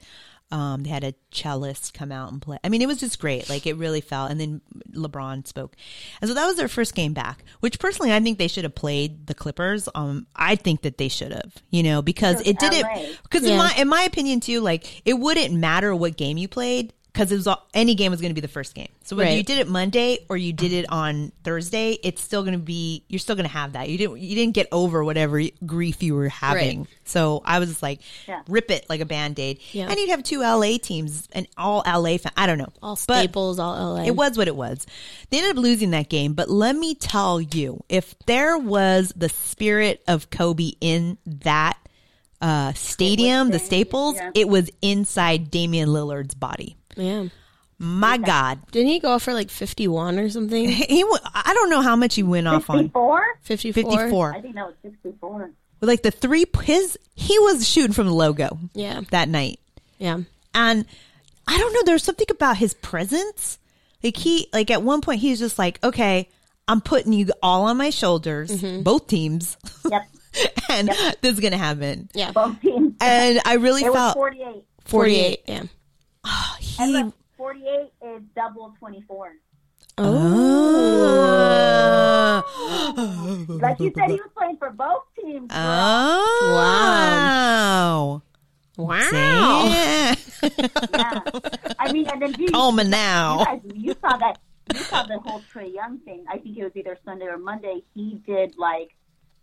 Um, they had a cellist come out and play. I mean, it was just great. Like it really felt. And then LeBron spoke, and so that was their first game back. Which personally, I think they should have played the Clippers. Um, I think that they should have. You know, because it didn't. Because Yeah. in my in my opinion too, like it wouldn't matter what game you played because it was all, any game was going to be the first game. So whether Right. you did it Monday or you did it on Thursday, it's still going to be you're still going to have that. You didn't you didn't get over whatever grief you were having. Right. So I was like, Yeah. rip it like a band aid. Yeah. And you'd have two LA teams and all LA. Fan- I don't know. All But Staples, all LA. it was what it was. They ended up losing that game, but let me tell you, if there was the spirit of Kobe in that uh, stadium, the Staples, yeah. it was inside Damian Lillard's body. Yeah. My God, Didn't he go off for like 51 or something? (laughs) he. wa- I don't know how much he went off on. fifty-four. 54? Fifty-four. I think that was sixty-four. With like the three, his he was shooting from the logo Yeah. that night. Yeah. And I don't know, there's something about his presence. Like he like at one point he's just like, Okay, I'm putting you all on my shoulders, Mm-hmm. both teams. Yep, (laughs) and this is gonna happen. Yeah. both teams. And I really It was felt forty-eight. 48. Yeah. And he look, forty-eight is double twenty-four. Oh. Like you said, he was playing for both teams. girl. Oh. Wow. Yeah. (laughs) Yeah. I mean, and then you, Call me you now. guys, you saw that. You saw the whole Trae Young thing. I think it was either Sunday or Monday. He did like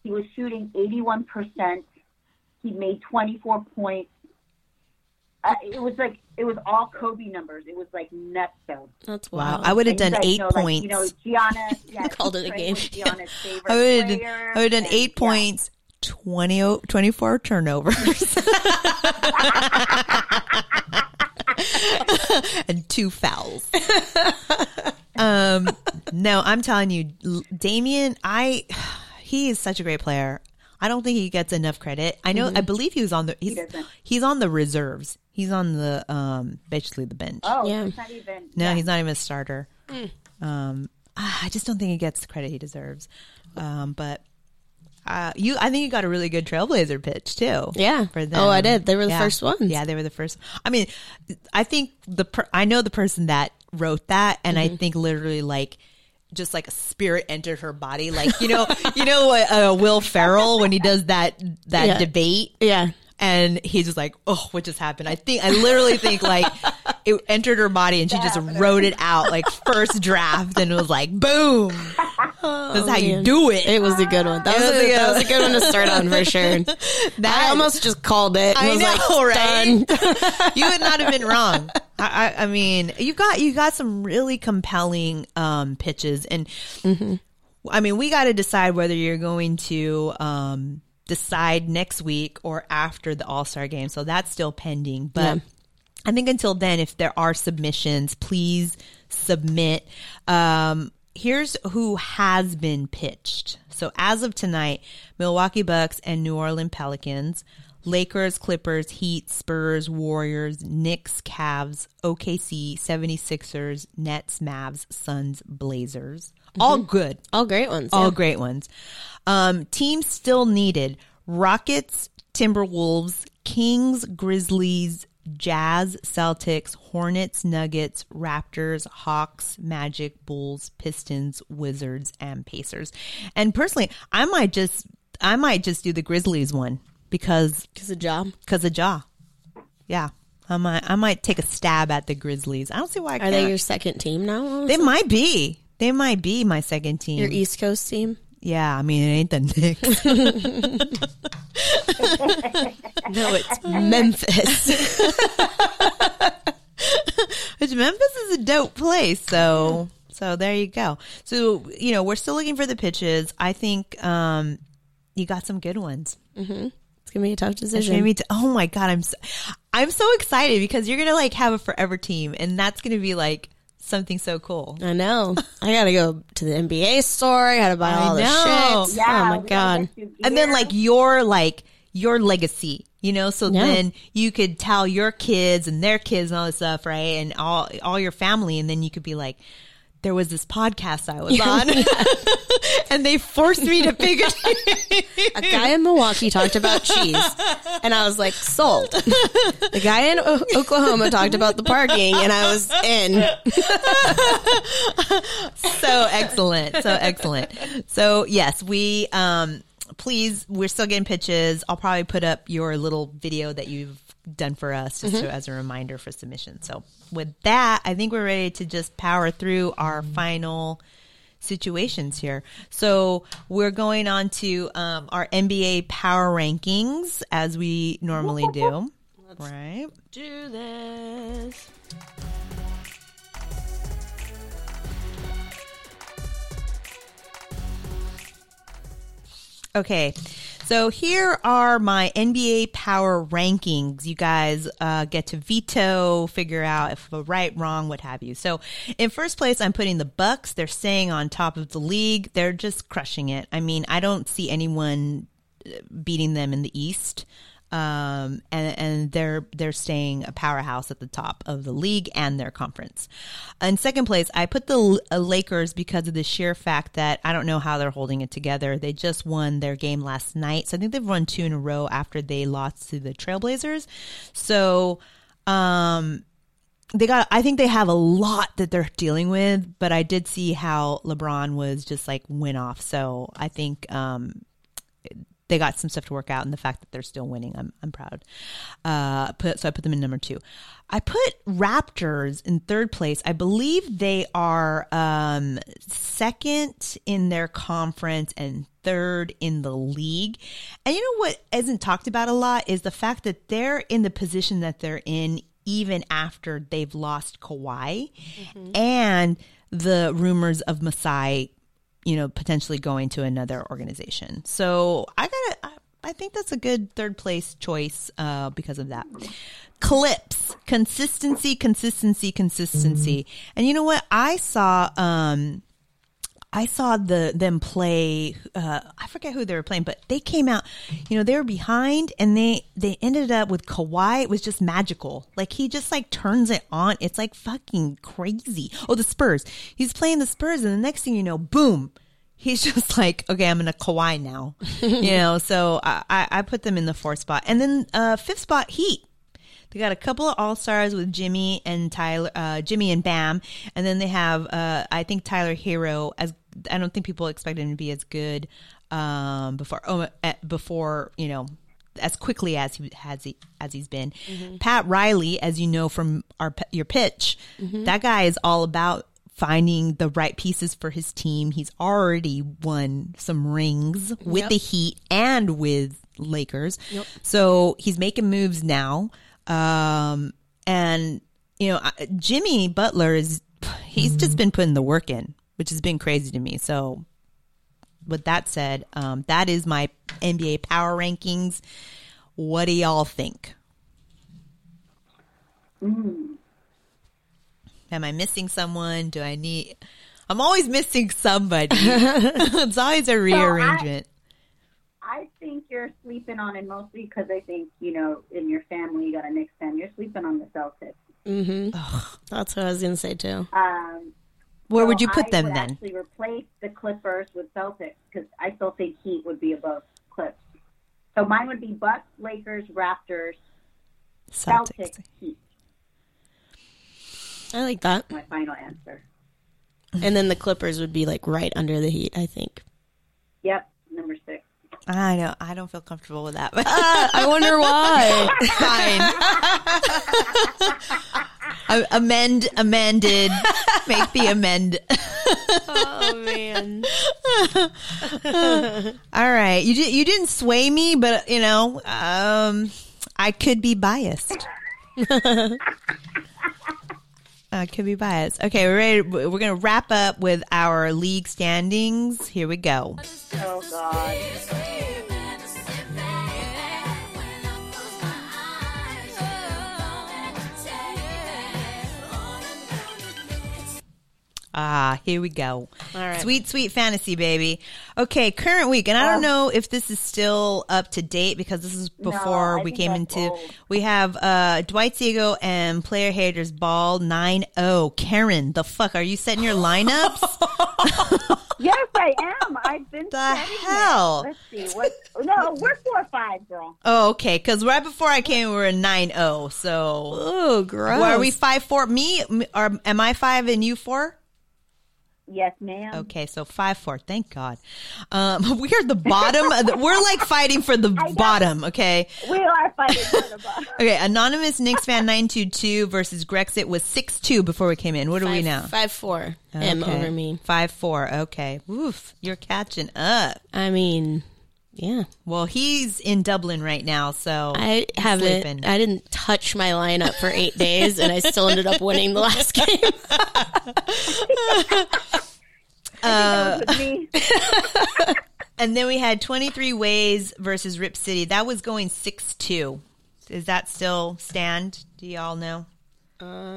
he was shooting eighty-one percent. He made twenty-four points. Uh, it was like it was all Kobe numbers. It was like nuts though. That's Wow. wild. I would have done eight know, like, points. you know, Gianna. (laughs) Yeah, Called it a game. Gianna's (laughs) favorite I would have player, I would have done and, eight yeah. points, 20, o- 24 turnovers, (laughs) and two fouls. um, no, I'm telling you, L- Damian, I he is such a great player. I don't think he gets enough credit. I know, I believe he was on the he's doesn't. he's on the reserves. He's on the um basically the bench. Oh, Yeah. it's not even. No, yeah. he's not even a starter. Um, ah, I just don't think he gets the credit he deserves. Um, but uh, you, I think you got a really good Trailblazer pitch too. Yeah. for them. Oh, I did. They were the Yeah. first ones. Yeah, they were the first. I mean, I think the per- I know the person that wrote that, and Mm-hmm. I think literally like. Just like a spirit entered her body, like you know, you know, uh, Will Ferrell when he does that that Yeah. debate, Yeah. And he's just like, "Oh, what just happened?" I think I literally think like (laughs) it entered her body, and she just wrote it out like first draft, and it was like, "Boom!" (laughs) That's how you do it. It was a good one. That was, was a, a good that was a one. good one to start on for (laughs) sure. That- I almost just called it. I was know, like, right? done. you would not have been wrong. I, I, I mean, you got you got some really compelling um, pitches, and I mean, we got to decide whether you're going to um, decide next week or after the All Star game. So that's still pending, but. Yeah. I think until then, if there are submissions, please submit. Um, here's who has been pitched. So as of tonight, Milwaukee Bucks and New Orleans Pelicans, Lakers, Clippers, Heat, Spurs, Warriors, Knicks, Cavs, OKC, 76ers, Nets, Mavs, Suns, Blazers. All good. All great ones. All yeah. great ones. Um, teams still needed Rockets, Timberwolves, Kings, Grizzlies, Jazz, Celtics, Hornets, Nuggets, Raptors, Hawks, Magic, Bulls, Pistons, Wizards, and Pacers. And personally, I might just I might just do the Grizzlies one because Because of Ja because of Ja. Yeah. I might I might take a stab at the Grizzlies. I don't see why I Are can't. they your second team now? they might be. They might be my second team. your East Coast team? Yeah, I mean it ain't the Knicks. (laughs) No, it's Memphis. (laughs) Which Memphis is a dope place. So so there you go. So you know we're still looking for the pitches. I think um, you got some good ones. it's gonna be a tough decision. t- oh my god, I'm so, I'm so excited because you're gonna like have a forever team, and that's gonna be like something so cool. I know. I gotta go to the NBA store. I gotta buy I all the know. shit. Yeah, oh my god. and then like your like your legacy you know so Yeah. then you could tell your kids and their kids and all this stuff right and all all your family and then you could be like there was this podcast I was on (laughs) and they forced me to pick a (laughs) A guy in Milwaukee talked about (laughs) cheese, and I was like, sold. The guy in o- Oklahoma talked about the parking, and I was in. so excellent so excellent so yes we um please we're still getting pitches i'll probably put up your little video that you've done for us just to, as a reminder for submission. So with that i think we're ready to just power through our final situations here. So we're going on to um, our nba power rankings as we normally do. Right. Do this. Okay. So here are my NBA power rankings. You guys uh, get to veto, figure out if right, wrong, what have you. So in first place, I'm putting the Bucks. They're staying on top of the league. They're just crushing it. I mean, I don't see anyone uh, beating them in the East. Um, and, and they're, they're staying a powerhouse at the top of the league and their conference. In second place, I put the uh, Lakers because of the sheer fact that I don't know how they're holding it together. They just won their game last night. So I think they've won two in a row after they lost to the Trailblazers. So, um, they got I think they have a lot that they're dealing with, but I did see how LeBron was just like went off. So I think um they got some stuff to work out and the fact that they're still winning. I'm I'm proud. Uh put so I put them in number 2. I put Raptors in third place. I believe they are um second in their conference and third in the league. And you know what isn't talked about a lot is the fact that they're in the position that they're in even after they've lost Kawhi and the rumors of Masai, you know, potentially going to another organization. So I gotta, I, I think that's a good third place choice uh, because of that. Clips, consistency, consistency, consistency. And you know what? I saw, um, I saw the them play. Uh, I forget who they were playing, but they came out. You know, they were behind, and they they ended up with Kawhi. It was just magical. Like he just like turns it on. It's like fucking crazy. Oh, the Spurs. He's playing the Spurs, and the next thing you know, boom. He's (laughs) just like, okay, I'm in a Kawhi now, you (laughs) know. So I, I I put them in the fourth spot, and then uh, fifth spot, Heat. They got a couple of all stars with Jimmy and Tyler, uh, Jimmy and Bam, and then they have, uh, I think Tyler Herro. As I don't think people expect him to be as good um, before, oh, uh, before you know, as quickly as he has he as he's been. Pat Riley, as you know from our your pitch, that guy is all about finding the right pieces for his team. He's already won some rings with Yep. the Heat and with Lakers. So he's making moves now. Um, and you know, Jimmy Butler is, (sighs) he's just been putting the work in, which has been crazy to me. So with that said, um, that is my NBA power rankings. What do y'all think? Am I missing someone? Do I need? I'm always missing somebody. (laughs) it's always a rearrangement. I think you're sleeping on it mostly because I think you know in your family you got a Knicks fan. You're sleeping on the Celtics. That's what I was gonna say too. Um, Where so would you put I them would then? Actually, replace the Clippers with Celtics because I still think Heat would be above Clips. So mine would be Bucks, Lakers, Raptors, Celtics, Celtics. Heat. I like that. My final answer. And then the Clippers would be like right under the Heat. I think. Yep, number six. I know. I don't feel comfortable with that. But I wonder why. (laughs) fine. (laughs) A- amend, amended. Make the amend. (laughs) oh man. (laughs) All right. You did. You didn't sway me, but you know, um, I could be biased. (laughs) I could be biased. Okay, we're ready. We're gonna wrap up with our league standings. Here we go. Oh God. Ah, here we go. All right. Sweet, sweet fantasy, baby. Okay, current week. And I don't know if this is still up to date because this is before I we came into. old. We have uh Dwight's Ego and Player Haters Ball 9 0. Karen, the fuck? Are you setting your lineups? (laughs) (laughs) Yes, I am. I've been The setting it. hell? Let's see. What? No, we're 4 5, girl. oh, okay. Because right before I came, we were 9 0. So. Oh, gross. Well, are we 5 4? Me? Or am I 5 and you 4? Yes, ma'am. Okay, so five four. Thank God. Um, (laughs) we're the bottom. of the- we're like fighting for the (laughs) bottom. Okay. We are fighting for the bottom. (laughs) Okay. Anonymous Knicks fan nine two two versus Grexit was six two before we came in. What are we Five- now? Five four. Him Okay. over me. Five four. Okay. Oof. You're catching up. I mean, yeah. Well, he's in Dublin right now, so I haven't. sleeping. I didn't touch my lineup for eight days, and I still ended up winning the last (laughs) game. That was with me. (laughs) and then we had twenty three ways versus Rip City. That was going six two. Does that still stand? Do y'all know?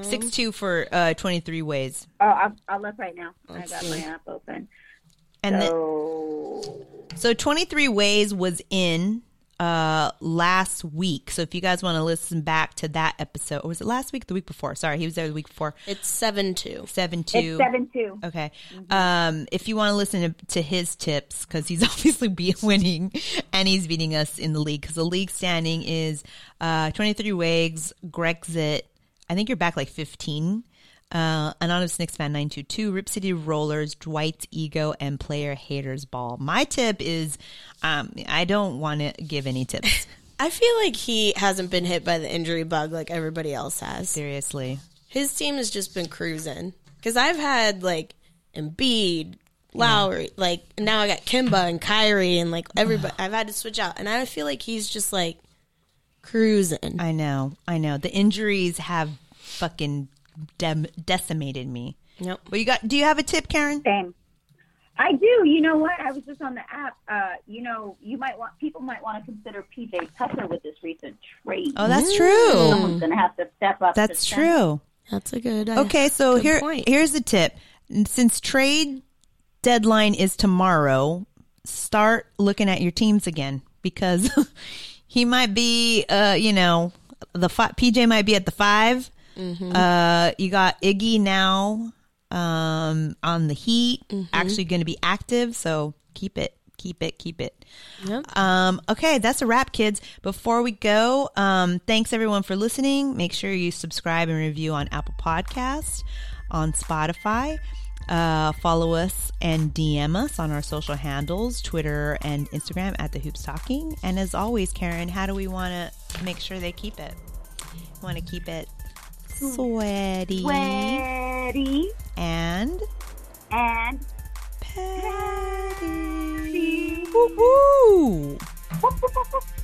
Six two for uh, twenty three ways. Oh, I'll, I'll look right now. I got see. my app open. And then, So, so 23 Ways was in uh last week. So if you guys want to listen back to that episode, or was it last week? The week before? Sorry, he was there the week before. It's seven two. Seven two. it's seven two. Okay. Um, if you want to listen to, to his tips, because he's (laughs) obviously be (laughs) winning and he's beating us in the league, because the league standing is uh, 23 Wags, Grexit, I think you're back like 15. Uh, Anonymous Knicks fan 922, Rip City Rollers, Dwight's Ego, and Player Haters Ball. My tip is um, I don't want to give any tips. (laughs) I feel like he hasn't been hit by the injury bug like everybody else has. Seriously. His team has just been cruising. Because I've had like Embiid, Lowry, like now I got Kemba and Kyrie, and like everybody. I've had to switch out, and I feel like he's just like cruising. I know. I know. The injuries have fucking dem- decimated me. Yep. Well, you got, do you have a tip, Karen? Same. I do. You know what? I was just on the app. Uh, you know, you might want people might want to consider PJ Tucker with this recent trade. Oh, that's true. Someone's going to have to step up. That's to true. That's a good. uh, Okay, so good here point. here's the tip. Since trade deadline is tomorrow, start looking at your teams again because (laughs) he might be uh, you know, the fi- PJ might be at the 5. Mm-hmm. Uh you got Iggy now um on the Heat, Mm-hmm. actually going to be active, so keep it keep it keep it Yep. um, okay, that's a wrap, kids. Before we go, um, thanks everyone for listening. Make sure you subscribe and review on Apple Podcasts, on Spotify. Uh, follow us and DM us on our social handles, Twitter and Instagram at the Hoops Talking. And as always, Karen, how do we want to make sure they keep it? Want to keep it sweaty, sweaty, and? And patty. Woo woo. (laughs)